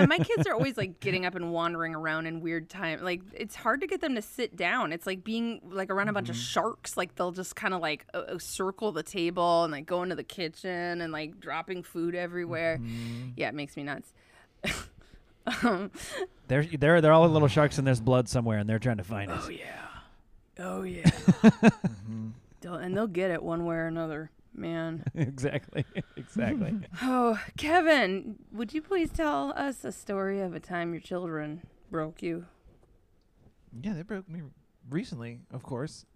my kids are always like getting up and wandering around in weird time. Like it's hard to get them to sit down. It's like being like around a bunch of sharks. Like they'll just kind of like uh, uh, circle the table and like go into the kitchen and like dropping food everywhere. Yeah, it makes me nuts. um,
They're they're they're all little sharks and there's blood somewhere and they're trying to find us.
oh
it.
yeah, oh yeah.
Mm-hmm.
And they'll get it one way or another. Man.
exactly, exactly.
Oh, Kevin, would you please tell us a story of a time your children broke you?
Yeah, they broke me recently, of course.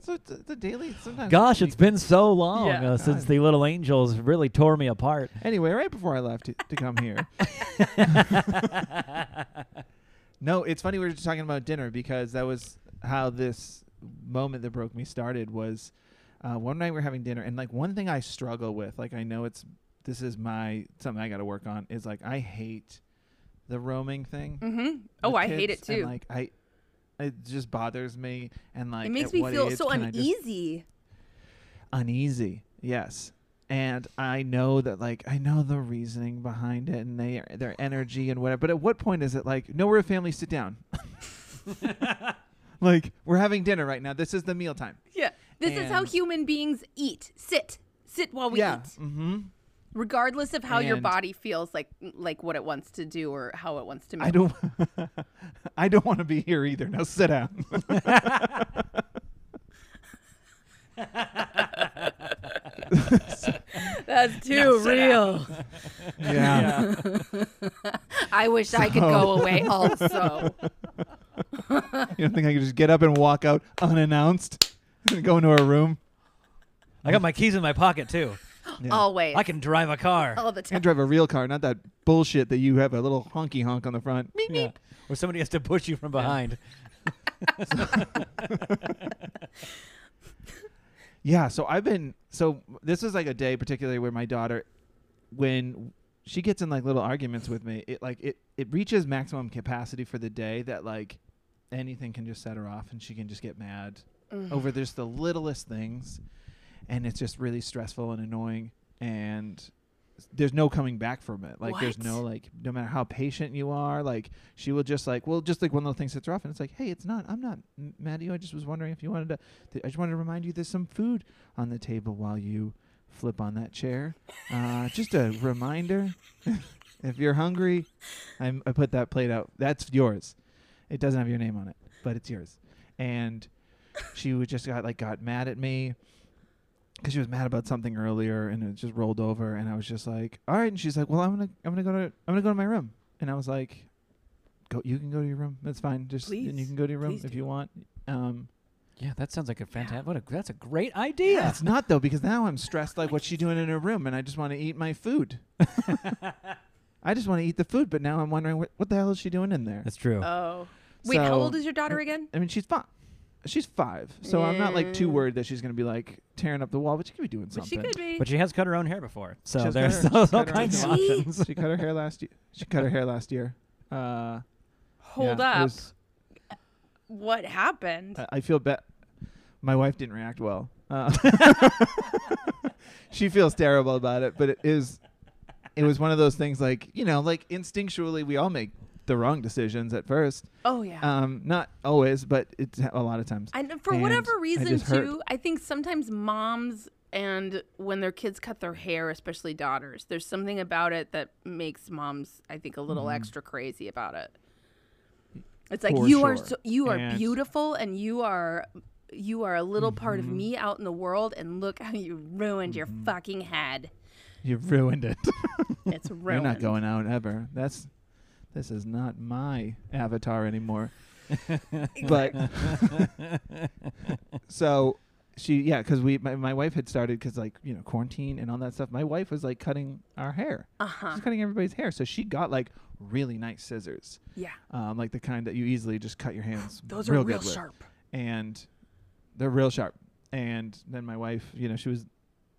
so it's a- the daily sometimes.
Gosh,
we-
it's been so long
Yeah.
uh, since the little angels really tore me apart.
Anyway, right before I left to, to come here. no, it's funny we were just talking about dinner because that was how this moment that broke me started was uh, one night we are having dinner and like one thing I struggle with, like I know it's this is my something I got to work on is like I hate the roaming thing.
Mm-hmm. Oh, I hate it
kids, and,
too.
like I, it just bothers me and like
it makes me feel so
can I just-
uneasy.
uneasy yes and i know that like i know the reasoning behind it and they their energy and whatever but at what point is it like no we're a family sit down like we're having dinner right now this is the mealtime
Yeah. This is how human beings eat. Sit. Sit while we
yeah
eat.
mm-hmm
Regardless of how your body feels like like what it wants to do or how it wants to move.
i don't i don't want to be here either now sit down
That's too real.
yeah,
I wish I could go away also.
you don't think i could just get up and walk out unannounced and go into her room
I got my keys in my pocket too.
yeah.
Always.
I can drive a car.
all the
I can drive a real car, not that bullshit that you have a little honky honk on the front. Meep,
Yeah.
meep.
Where somebody has to push you from behind.
Yeah, so I've been so this is like a day particularly where my daughter when she gets in like little arguments with me, it like it it reaches maximum capacity for the day that like anything can just set her off and she can just get mad
Mm.
over just the littlest things and it's just really stressful and annoying and there's no coming back from it. Like there's no like no matter how patient you are, like she will just like well just like one little thing sets her off and it's like, "Hey, it's not I'm not m- mad at you. I just was wondering if you wanted to th- I just wanted to remind you there's some food on the table while you flip on that chair. Uh, just a reminder. if you're hungry, I'm, I put that plate out. That's yours. It doesn't have your name on it, but it's yours. And she would just got like got mad at me, because she was mad about something earlier and it just rolled over and I was just like, all right. And she's like, well, I'm gonna I'm gonna go to I'm gonna go to my room. And I was like, go. You can go to your room. That's fine. Just and you can go to your room
Please
if
do.
you want. Um,
Yeah, that sounds like a fantastic. What a that's a great idea.
it's not though because now I'm stressed. Like, what's she doing in her room? And I just want to eat my food. I just want to eat the food, but now I'm wondering what what the hell is she doing in there?
That's true.
Oh. Wait, how old is your daughter again?
I mean, she's five. She's five, so I'm not like too worried that she's gonna be like tearing up the wall, but she could be doing
But
something.
she could be.
but she has cut her own hair before, so
has
there's
cut her-
those
she's
all
cut her
kinds of
hair.
Options.
she cut her hair last year. She cut her hair last year. Uh,
Hold
yeah, it
up.
was-
what happened?
I- I feel bad. My wife didn't react well. Uh, she feels terrible about it, but it is. It was one of those things, like you know, like instinctually, we all make the wrong decisions at first.
oh yeah.
Um, not always, but it's a lot of times.
And for
And
whatever reason,
heard-
too, I think sometimes moms and when their kids cut their hair, especially daughters, there's something about it that makes moms, I think, a little
Mhm.
extra crazy about it. It's like
For
you are so, you are
And-
beautiful and you are you are a little part of
Mhm.
me out in the world and look how you ruined your
Mhm.
fucking head.
You've ruined it.
It's ruined.
You're not going out ever. That's this is not my avatar anymore. but so she yeah because we my, my wife had started because like you know quarantine and all that stuff my wife was like cutting our hair
Uh-huh.
she's cutting everybody's hair so she got like really nice scissors
Yeah.
um like the kind that you easily just cut your hands
Those
real
are real
good with.
sharp.
and they're real sharp and then my wife you know she was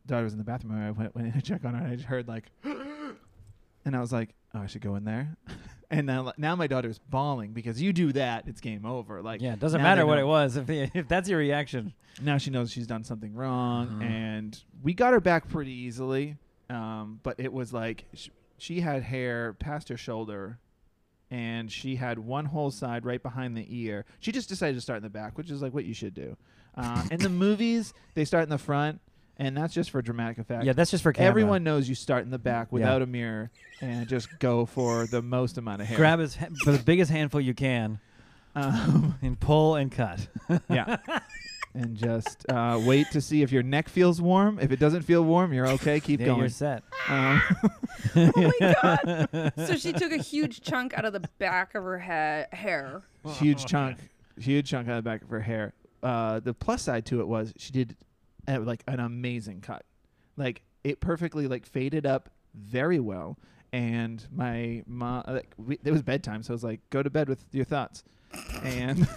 daughter was in the bathroom and I went, went in to check on her and I just heard like and I was like oh I should go in there and now now my daughter's bawling because you do that it's game over like
yeah, it doesn't matter what
know-
it was if if that's your reaction.
now she knows she's done something wrong
Mhm.
and we got her back pretty easily um, but it was like sh- she had hair past her shoulder and she had one whole side right behind the ear she just decided to start in the back which is like what you should do uh, in the movies they start in the front and that's just for dramatic effect
Yeah, that's just for camera.
everyone knows you start in the back without a mirror and just go for the most amount of hair
grab as ha- for the biggest handful you can
um,
and pull and cut.
yeah and just uh, wait to see if your neck feels warm if it doesn't feel warm you're okay keep
yeah,
going
you're set.
Um,
Oh my god. so she took a huge chunk out of the back of her he- hair.
huge chunk, huge chunk out of the back of her hair. Uh, the plus side to it was she did uh, like an amazing cut, like it perfectly like faded up very well. And my mom, like, we, it was bedtime, so I was like, "Go to bed with your thoughts," and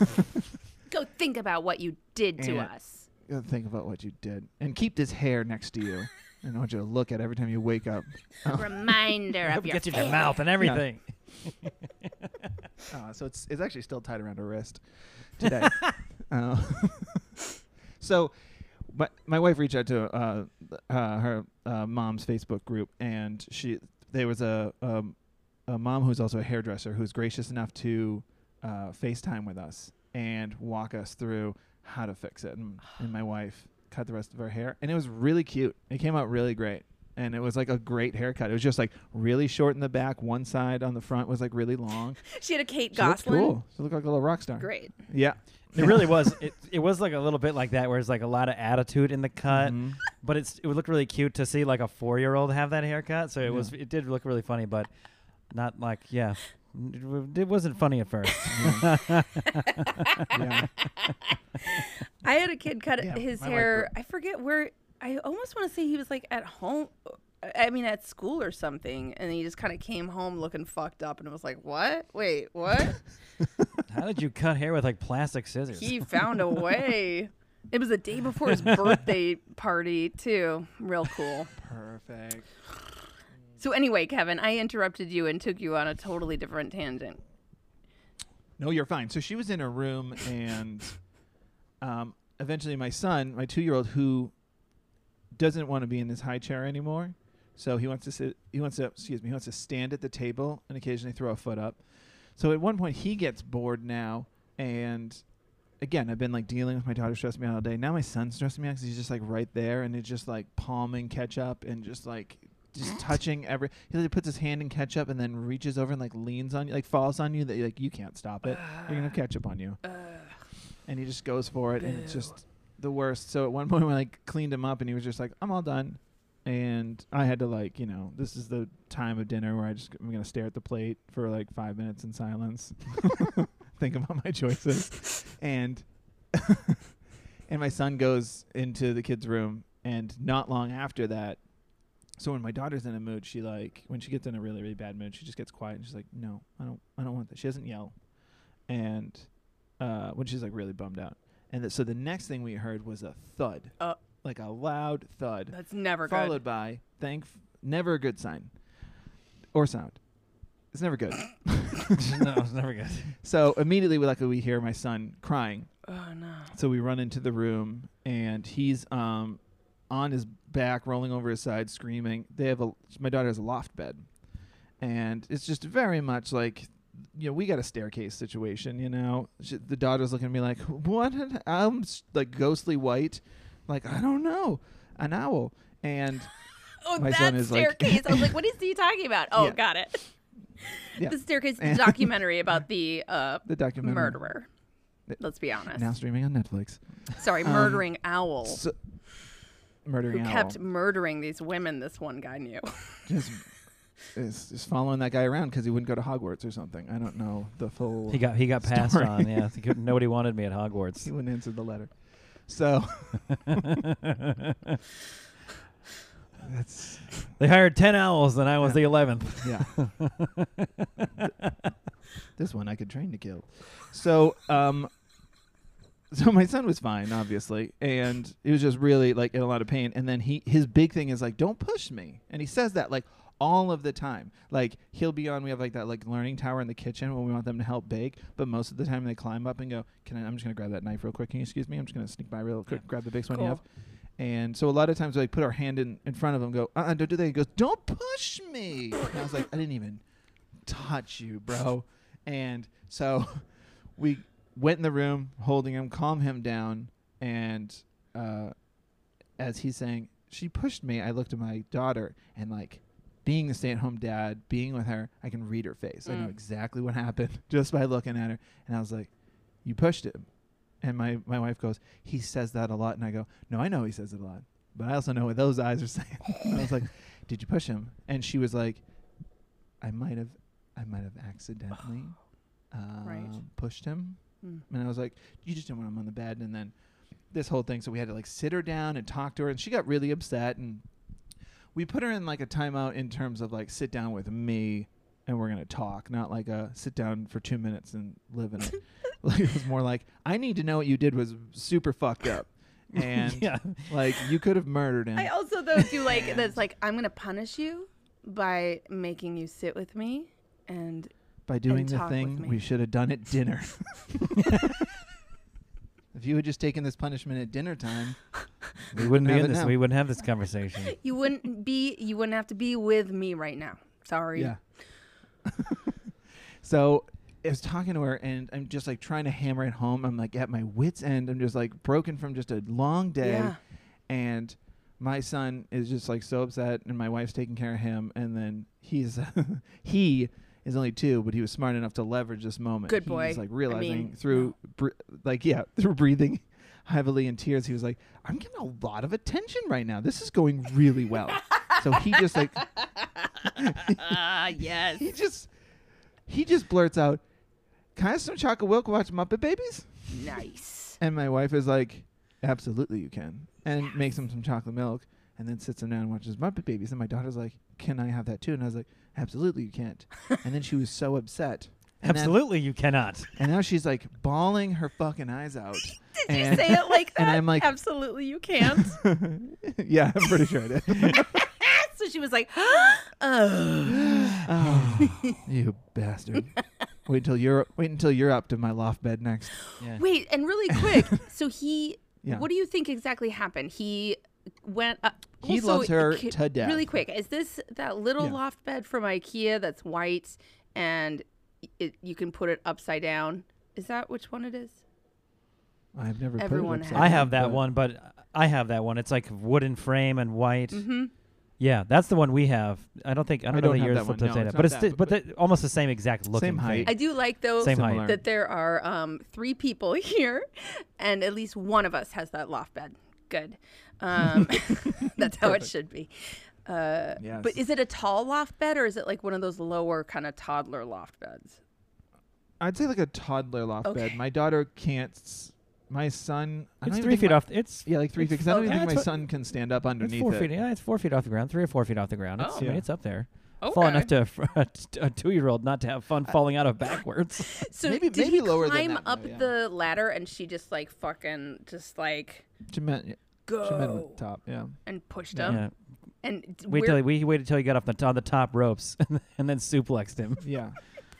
Go think about what you did to
And-
us.
you gotta think about what you did, and keep this hair next to you. and I want you to look at every time you wake up.
A reminder of your
Gets you in your
hair.
mouth and everything.
Uh, so it's it's actually still tied around her wrist today. uh, so my my wife reached out to uh, uh, her uh, mom's Facebook group, and she there was a um, a mom who's also a hairdresser who's gracious enough to uh, FaceTime with us and walk us through how to fix it. And, and my wife cut the rest of her hair, and it was really cute. It came out really great. And it was like a great haircut. It was just like really short in the back. One side on the front was like really long.
She had a Kate
She looked
Gosselin.
cool. She looked like a little rock star.
Great.
Yeah.
It really was. It, it was like a little bit like that, where it's like a lot of attitude in the cut,
Mhm.
but it's it would look really cute to see like a four year old have that haircut. So it
Yeah.
was it did look really funny, but not like yeah, it, w- it wasn't funny at first.
yeah.
I had a kid cut
Yeah,
his
my wife
hair. I forget where. I almost want to say he was like at home. I mean, at school or something, and he just kind of came home looking fucked up, and it was like, "What? Wait, what?"
How did you cut hair with like plastic scissors?
he found a way. It was the day before his birthday party, too. Real cool.
Perfect.
So anyway, Kevin, I interrupted you and took you on a totally different tangent.
No, you're fine. So she was in her room, and um, eventually, my son, my two-year-old, who doesn't want to be in this high chair anymore, so he wants to sit. He wants to, excuse me, he wants to stand at the table and occasionally throw a foot up. So at one point, he gets bored now, and again, I've been like dealing with my daughter stressing me out all day. Now my son's stressing me out because he's just like right there, and it's just like palming ketchup and just like. Just touching every, he like puts his hand in ketchup and then reaches over and like leans on you, like falls on you. That like you can't stop it. You're gonna have ketchup on you, and he just goes for it, and it's just the worst. So at one point, we like cleaned him up, and he was just like, "I'm all done," and I had to like, you know, this is the time of dinner where I just I'm gonna stare at the plate for like five minutes in silence, think about my choices, and and my son goes into the kids' room, and not long after that. So when my daughter's in a mood, she like when she gets in a really really bad mood, she just gets quiet and she's like, "No, I don't, I don't want that." She doesn't yell, and uh, when she's like really bummed out. And th- so the next thing we heard was a thud,
Uh.
Like a loud thud,
That's never good.
followed
good.
by thank, never a good sign, or sound. It's never good.
no, it's never good.
so immediately, we luckily we hear my son crying.
Oh no.
So we run into the room, and he's um on his back, rolling over his side, screaming. They have a my daughter has a loft bed, and it's just very much like you know we got a staircase situation. You know, she, the daughter's looking at me like, "What?" I'm s- like ghostly white, like I don't know, an owl, and
Oh,
My
that
son is like-
staircase. I was like, what is he talking about? Oh,
Yeah.
got it.
Yeah.
The staircase the
And-
documentary about the uh,
the documentary
murderer. Let's be honest.
now streaming on Netflix.
Sorry,
um,
murdering owl.
So,
Who
murdering owl.
kept murdering these women? This one guy knew.
just is just following that guy around because he wouldn't go to Hogwarts or something. I don't know the full.
He got he got passed on. Yeah, he couldn't- nobody wanted me at Hogwarts.
he
Hogwarts.
wouldn't answer the letter. So that's
they hired ten owls, and I was the eleventh.
yeah. this one I could train to kill. So um so my son was fine, obviously, and he was just really like in a lot of pain. And then he his big thing is like, "Don't push me," and he says that like all of the time. Like he'll be on. We have like that like learning tower in the kitchen when we want them to help bake, but most of the time they climb up and go, "Can I? I'm just gonna grab that knife real quick. Can you excuse me? I'm just gonna sneak by real quick, grab the biggest one you have." And so a lot of times we like put our hand in, in front of him, go, uh, uh don't do that. He goes, don't push me. And I was like, I didn't even touch you, bro. And so we went in the room, holding him, calm him down, and uh, as he's saying, she pushed me. I looked at my daughter, and like, being the stay-at-home dad, being with her, I can read her face. I know
Mm.
exactly what happened just by looking at her. And I was like, "You pushed him." And my my wife goes, "He says that a lot." And I go, "No, I know he says it a lot, but I also know what those eyes are saying." and I was like, "Did you push him?" And she was like, "I might have, I might have accidentally um,
Right.
pushed him."
Mm.
And I was like, "You just didn't want him on the bed." And then this whole thing, so we had to like sit her down and talk to her, and she got really upset. And we put her in like a timeout in terms of like sit down with me and we're gonna talk, not like a sit down for two minutes and live in it. like it was more like I need to know what you did was super fucked up, and
yeah,
like you could have murdered him.
I also though do like that's like I'm gonna punish you by making you sit with me and
By doing
and
the
talk
thing we should have done at dinner. If you had just taken this punishment at dinner time,
we wouldn't be
have
in this.
now.
We wouldn't have this conversation.
you wouldn't be you wouldn't have to be with me right now. Sorry.
Yeah. so I was talking to her, and I'm just like trying to hammer it home. I'm like at my wits' end. I'm just like broken from just a long day,
Yeah.
and my son is just like so upset, and my wife's taking care of him, and then he's he is only two, but he was smart enough to leverage this moment.
Good
He's
boy.
like
I
realizing
mean,
through br- like yeah through breathing heavily in tears. He was like, I'm getting a lot of attention right now. This is going really well. so he just like
Ah, yes.
he just he just blurts out, "Can I have some chocolate milk? Watch Muppet Babies?"
Nice.
And my wife is like, "Absolutely, you can," and makes him some chocolate milk, and then sits him down and watches Muppet Babies. And my daughter's like, "Can I have that too?" And I was like, "Absolutely, you can't." and then she was so upset. And then-
Absolutely, you cannot.
and now she's like bawling her fucking eyes out.
Did you
and-
say it like that?
and I'm like-
absolutely you can't.
yeah, I'm pretty sure I did.
so she was like, oh.
oh, you bastard! Wait until you're wait until you're up to my loft bed next.
Yeah.
Wait, and really quick. so he,
Yeah.
what do you think exactly happened? He went. Uh,
He
also,
loves her
ki-
to death.
Really quick, is this that little
Yeah.
loft bed from IKEA that's white and it, you can put it upside down? Is that which one it is?
I've never
Everyone
put it
has
I have that
but-
one, but I have that one. It's like wooden frame and white.
Mm-hmm.
Yeah, that's the one we have. I don't think I don't
I
know
don't
the
have
years
that one.
to
No, it's
that, but it's
that,
sti-
but-
but the, almost the same exact looking
Same height.
I do like though
Same height.
that there are um, three people here, and at least one of us has that loft bed. Good. Um, that's how it should be. Uh,
Yes.
But is it a tall loft bed or is it like one of those lower kind of toddler loft beds?
I'd say like a toddler loft
Okay.
bed. My daughter can't. S- my son. I
It's three feet
my-
off. It's
Yeah, like three feet. Because I don't even
float-
think my son can stand up
it's
underneath
four
it.
feet. Yeah, it's four feet off the ground. Three or four feet off the ground. It's,
Oh.
I mean,
Yeah.
it's up there.
Okay.
Fall enough to a, a, t- a two-year-old not to have fun falling out of backwards.
So
Maybe-
did
maybe
he
lower than
climb
that, though,
up
yeah.
the ladder and she just like fucking just like
She meant. She
go
meant on top. Yeah.
and pushed
Yeah.
him?
yeah.
And d-
Wait
where-
till he, we waited till he got off the on the top ropes and then suplexed him.
Yeah.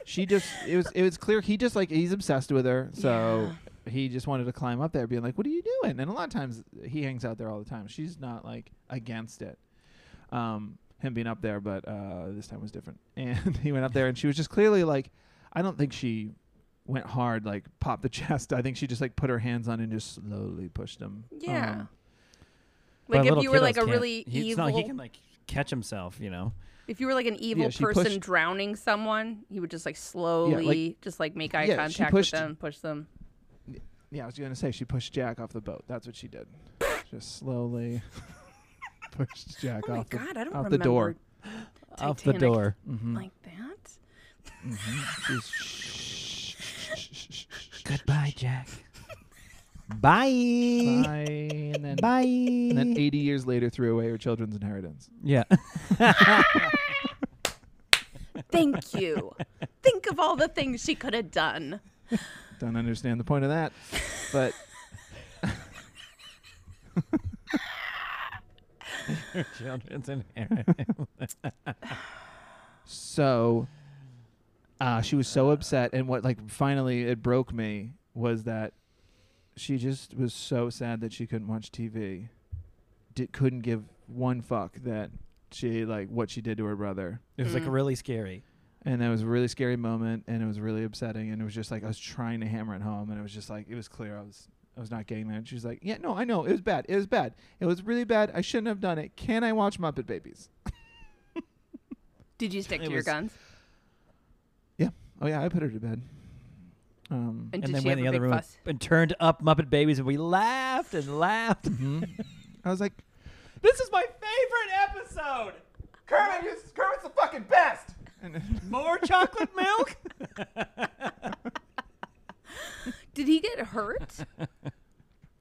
She just. It was. It was clear. He just like he's obsessed with her. So. He just wanted to climb up there, being like, "What are you doing?" And a lot of times he hangs out there all the time. She's not like against it, um, him being up there, but uh, this time was different. And he went up there, and she was just clearly like, I don't think she went hard, like popped the chest. I think she just like put her hands on and just slowly pushed him.
Yeah.
Um,
But
like if you were like a really
he,
evil,
not like he can like catch himself, you know.
if you were like an evil
she
person
pushed-
drowning someone, he would just like slowly, just like make eye
Yeah, she
contact
pushed-
with them, push them.
yeah, I was gonna say she pushed Jack off the boat. That's what she did. just slowly pushed Jack off.
Oh my
off the
god, I don't
off the
remember
door.
Off the
Titanic
door.
Mhm.
like that.
She's
Goodbye, Jack. Bye.
Bye. And then,
Bye.
and then 80 years later threw away her children's inheritance.
yeah.
Thank you. Think of all the things she could have done.
Don't understand the point of that. But Her
Children's inheritance.
so uh, she was so upset. And what, like, finally it broke me was that she just was so sad that she couldn't watch TV. Did, couldn't give one fuck that she, like, what she did to her brother.
It was like
Mm.
really scary.
And that was a really scary moment, and it was really upsetting. And it was just like I was trying to hammer it home, and it was just like it was clear I was I was not getting there. And she was like, "Yeah, no, I know it was bad. It was bad. It was really bad. I shouldn't have done it. Can I watch Muppet Babies?
Did you stick
It
to your
was-
guns?
Oh yeah, I put her to bed. Um,
And,
and then
she
went in the other room
fuss?
and turned up Muppet Babies, and we laughed and laughed.
mhm. I was like,
this is my favorite episode.
Kermit, is, Kermit's the fucking best.
More chocolate milk.
Did he get hurt?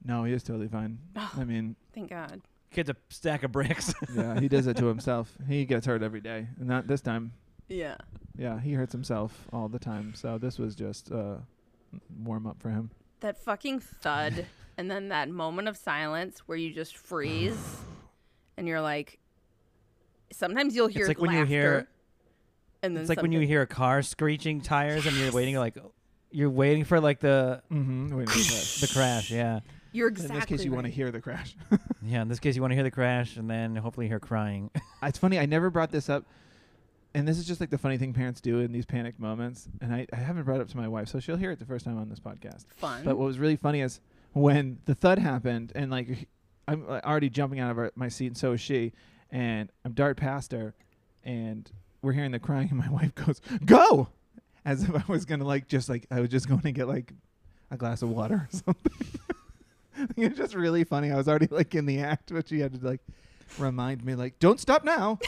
no, he is totally fine. I mean,
Thank God.
Kid's a stack of bricks.
yeah, he does it to himself. He gets hurt every day, and not this time.
Yeah.
Yeah, he hurts himself all the time. So this was just uh, warm up for him.
That fucking thud, and then that moment of silence where you just freeze, and you're like. Sometimes you'll hear
it's like when you hear.
and then
It's like when you hear a car screeching tires, and you're waiting like. You're waiting for like the
Mm-hmm. Wait, wait,
the crash, yeah,
You're exactly.
In this case, you want to hear the crash.
yeah. In this case, you want to hear the crash, and then hopefully hear crying.
it's funny. I never brought this up, and this is just like the funny thing parents do in these panicked moments. And I, I haven't brought it up to my wife, so she'll hear it the first time on this podcast.
fun.
But what was really funny is when the thud happened, and like I'm uh, already jumping out of our, my seat, and so is she. And I'm dart past her, and we're hearing the crying, and my wife goes, "Go!" As if I was gonna like just like I was just going to get like a glass of water or something. it's just really funny. I was already like in the act, but she had to like remind me, like, "Don't stop now."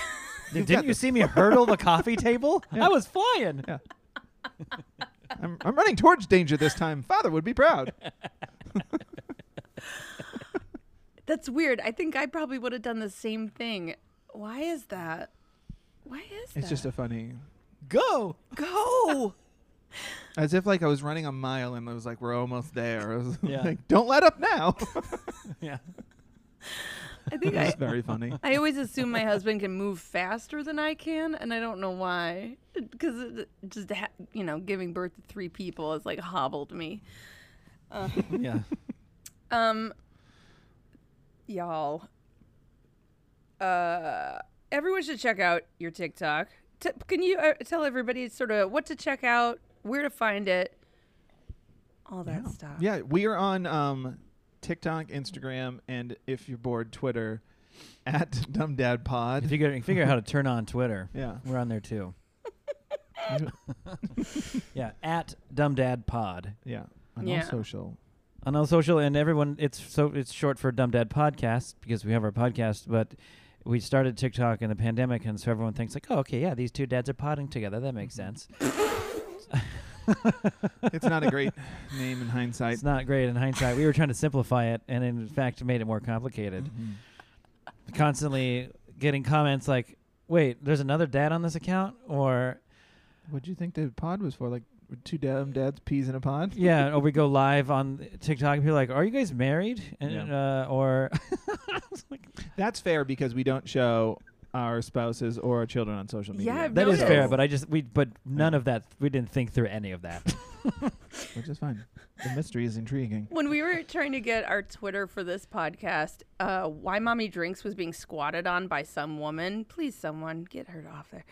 You've
Didn't you see me hurdle the coffee table?
Yeah.
I was flying.
Yeah. I'm, I'm running towards danger this time. Father would be proud.
That's weird. I think I probably would have done the same thing. Why is that? Why is that?
It's just a funny
Go.
go.
As if like I was running a mile and it was like we're almost there. I was
Yeah.
like, don't let up now.
Yeah.
I think
It's very funny.
I always assume my husband can move faster than I can, and I don't know why. Because just ha- you know, giving birth to three people has like hobbled me. Uh,
Yeah.
um, y'all. Uh, everyone should check out your TikTok. T- can you uh, tell everybody sort of what to check out, where to find it, all that
yeah.
stuff?
Yeah, we are on um, TikTok, Instagram, and if you're bored, Twitter. at Dumb Dad
You
Pod.
figure, you can figure out how to turn on Twitter.
Yeah.
We're on there too. Yeah, at Dumb Dad Pod
yeah. On
Yeah.
all social.
on all social, and everyone. It's so it's short for Dumb Dad Podcast because we have our podcast, but. We started TikTok in the pandemic, and so everyone thinks like, "Oh, okay, yeah, these two dads are potting together. That makes mm-hmm. sense."
It's not a great name in hindsight.
It's not great in hindsight. We were trying to simplify it, and in fact, made it more complicated.
Mhm.
Constantly getting comments like, "Wait, there's another dad on this account," or
"What do you think the pod was for? Like two dumb dads peas in a pod?
yeah, or we go live on TikTok and people are like, "Are you guys married?" And uh, or
That's fair because we don't show our spouses or our children on social media.
Yeah, I've
that is fair, but I just we but none of that we didn't think through any of that.
which is fine. The mystery is intriguing.
When we were trying to get our Twitter for this podcast, uh, Why Mommy Drinks was being squatted on by some woman. Please, someone get her off there.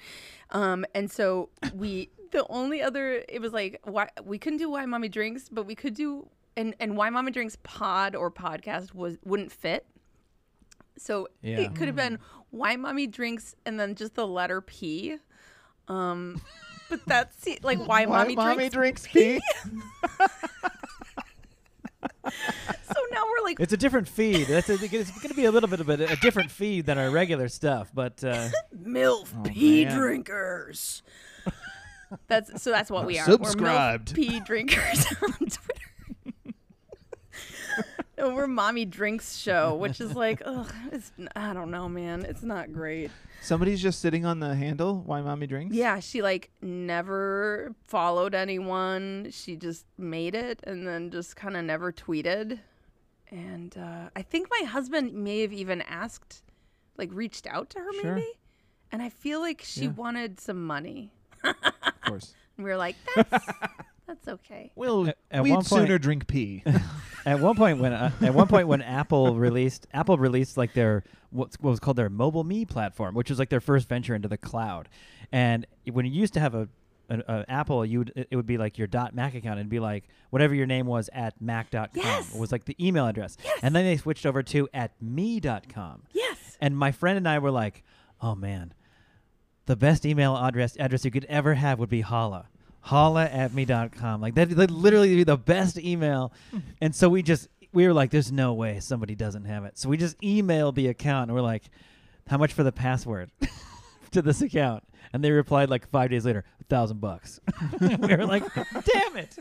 Um, and so we, the only other, it was like, why we couldn't do Why Mommy Drinks, but we could do, and, and Why Mommy Drinks pod or podcast was wouldn't fit. So
Yeah.
it could have been Why Mommy Drinks and then just the letter P. Um, but that's like Why, Mommy, Drinks.
drinks pee?
So now we're like,
it's a different feed. That's a, it's going to be a little bit of a, a different feed than our regular stuff, but uh,
MILF
Oh,
pee
man.
drinkers. That's so that's what we are.
Subscribed.
We're MILF pee drinkers on Twitter. We're mommy drinks show, which is like, ugh, it's I don't know, man. It's not great.
Somebody's just sitting on the handle. Why mommy drinks?
Yeah, she like never followed anyone. She just made it and then just kind of never tweeted. And uh, I think my husband may have even asked, like, reached out to her
Sure.
maybe. And I feel like she
Yeah.
wanted some money.
Of course.
And we were like, that's that's okay.
We'll
At- at
we'd
one point-
sooner drink pee.
at one point when uh, at one point when Apple released Apple released like their what's, what was called their Mobile Me platform, which was like their first venture into the cloud. And when you used to have a an a Apple, you would it would be like your .Mac account and be like whatever your name was at mac.com
Yes.
It was like the email address. Yes. And then they switched over to at me.com.
Yes.
And my friend and I were like, "Oh man, the best email address address you could ever have would be holla." Holla at me.com. Like that would literally be the best email. and so we just we were like, there's no way somebody doesn't have it. So we just emailed the account and we're like, how much for the password to this account? And they replied like five days later, a thousand bucks. we were like, damn it.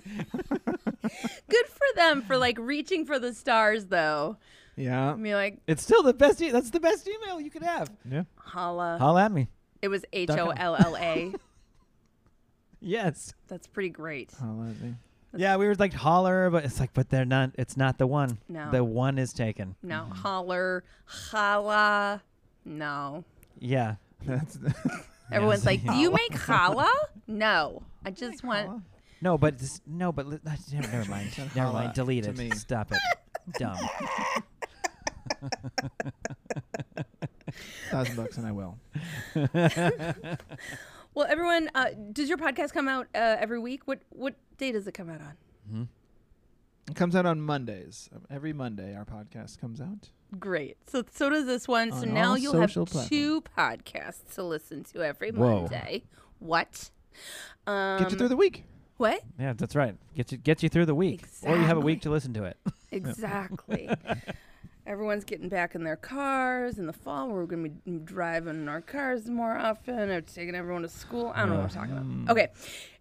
Good for them for like reaching for the stars though.
yeah.
I mean like
It's still the best. E- that's the best email you could have.
Yeah.
holla.
Holla at me.
It was H O L L A.
Yes.
That's pretty great.
Oh, holla at.
Yeah, we were like holler, but it's like, but they're not. It's not the one.
No.
The one is taken.
No, mm-hmm. holler, holla. No.
Yeah.
That's
Everyone's
Yes.
like, "Do you make challah?" No, I just want.
No, but this, no, but li- ah, never, never mind. Never mind. Delete it.
me.
Stop it. Dumb.
thousand bucks and I will.
Well, everyone, uh, does your podcast come out uh, every week? What what day does it come out on?
It comes out on Mondays. Um, Every Monday, our podcast comes out.
Great. So so does this one. So now you'll have
social
two podcasts to listen to every
Whoa.
Monday. What? Um,
Get you through the week.
what?
Yeah, that's right. Get you get you through the week, or you have a week to listen to it.
Exactly. Everyone's getting back in their cars in the fall. We're going to be driving in our cars more often. Or taking everyone to school. I don't know what I'm talking about. Okay.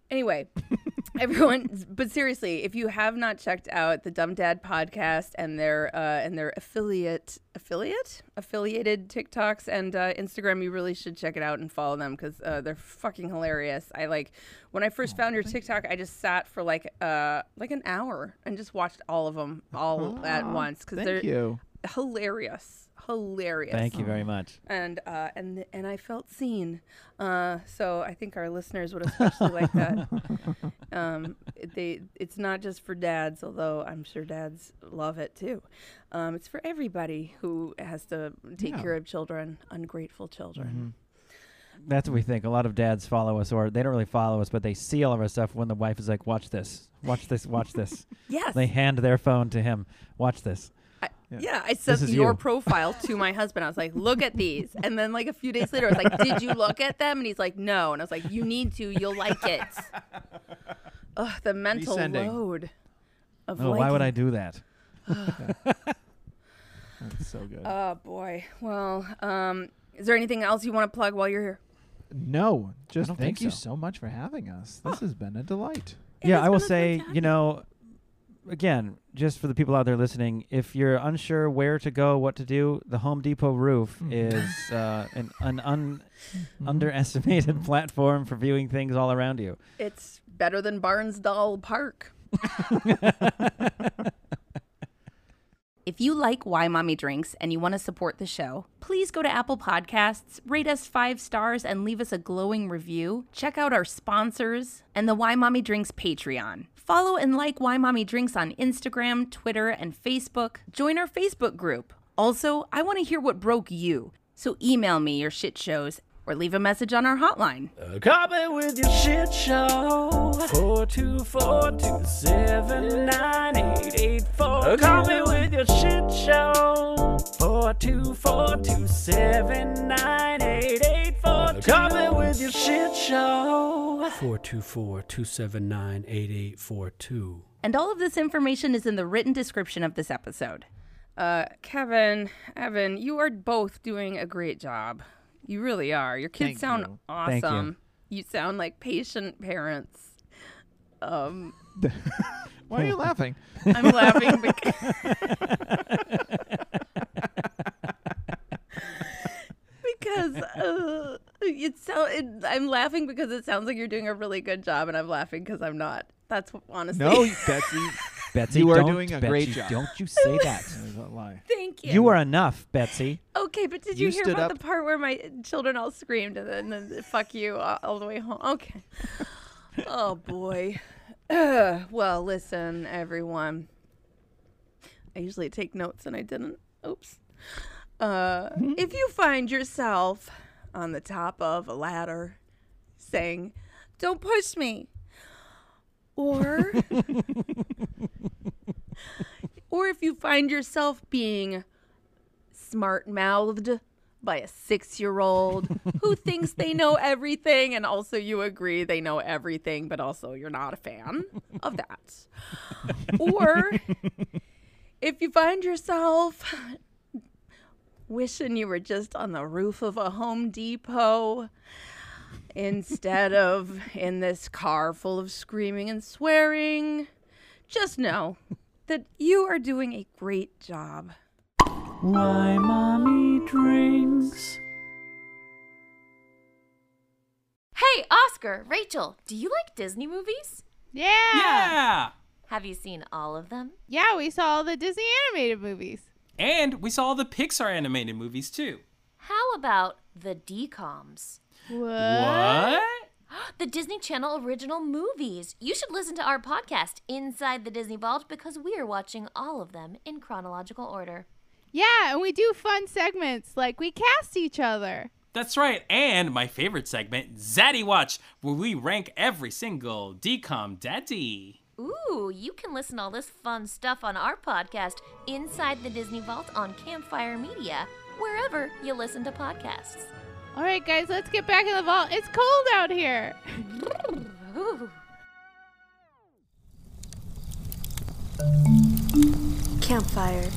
Anyway, everyone, but seriously, if you have not checked out the Dumb Dad podcast and their uh, and their affiliate affiliate affiliated TikToks and uh, Instagram, you really should check it out and follow them because uh, they're fucking hilarious. I like when I first found your TikTok, I just sat for like uh like an hour and just watched all of them all at once because they're
you.
Hilarious, hilarious
Thank you very much.
and uh, and and I felt seen. Uh, so I think our listeners would especially like that. Um, they it's not just for dads, although I'm sure dads love it too. Um, it's for everybody who has to take
Yeah.
care of children, ungrateful children.
That's what we think. A lot of dads follow us, or they don't really follow us, but they see all of our stuff when the wife is like, "Watch this, watch this, watch this."
Yes,
They hand their phone to him. Watch this.
Yeah, I sent your
you.
profile to my husband. I was like, "Look at these," and then like a few days later, I was like, "Did you look at them?" And he's like, "No," and I was like, "You need to. You'll like it." Ugh, the mental
Resending.
load of
Oh, why would I do that?
That's so good.
Oh boy. Well, um, is there anything else you want to plug while you're here?
no, just thank
think
you
so.
so much for having us. This has been a delight.
It
yeah, I will say,
delight
you know, again, just for the people out there listening, if you're unsure where to go, what to do, the Home Depot roof
Mhm.
is uh, an, an un-
Mm-hmm.
underestimated platform for viewing things all around you.
It's better than Barnsdall Park. If you like Why Mommy Drinks and you want to support the show, please go to Apple Podcasts, rate us five stars, and leave us a glowing review. Check out our sponsors and the Why Mommy Drinks Patreon. Follow and like Why Mommy Drinks on Instagram, Twitter, and Facebook. Join our Facebook group. Also, I want to hear what broke you, so email me your shit shows or leave a message on our hotline.
Call me with your shit show. Four two four two seven nine eight eight four. Call me with your shit show. Four two four two seven nine eight eight four. Call me with your shit show.
424 279 8842.
And all of this information is in the written description of this episode. Uh, Kevin, Evan, you are both doing a great job. You really are. Your kids
Thank
sound
you.
Thank you.
awesome. You. sound like patient parents. Um,
Why are you laughing?
I'm laughing because because uh, it so it, I'm laughing because it sounds like you're doing a really good job, and I'm laughing because I'm not. That's honestly.
No, Betsy.
Betsy,
You are doing a
Betsy,
great job.
Don't you say that.
There's lie.
Thank you.
you are enough, Betsy.
Okay, but did you,
You
hear
stood
about
up-
the part where my children all screamed and then, and then fuck you all, all the way home? Okay. oh boy. Ugh. well, listen, everyone. I usually take notes and I didn't. Oops. Uh, if you find yourself on the top of a ladder saying, "Don't push me," or or if you find yourself being smart mouthed by a six year old who thinks they know everything, and also you agree they know everything, but also you're not a fan of that. or if you find yourself wishing you were just on the roof of a Home Depot instead of in this car full of screaming and swearing, just know that you are doing a great job.
Why mommy drinks.
Hey, Oscar, Rachel, do you like Disney movies?
Yeah.
Yeah!
Have you seen all of them?
Yeah, we saw all the Disney animated movies.
And we saw all the Pixar animated movies too.
How about the DComs?
What?
What?
The Disney Channel original movies. You should listen to our podcast, Inside the Disney Vault, because we are watching all of them in chronological order.
Yeah, and we do fun segments like we cast each other.
That's right. And my favorite segment, Zaddy Watch, where we rank every single DCOM daddy.
Ooh, you can listen to all this fun stuff on our podcast, Inside the Disney Vault on Campfire Media, wherever you listen to podcasts.
All right, guys, let's get back in the vault. It's cold out here.
Campfire.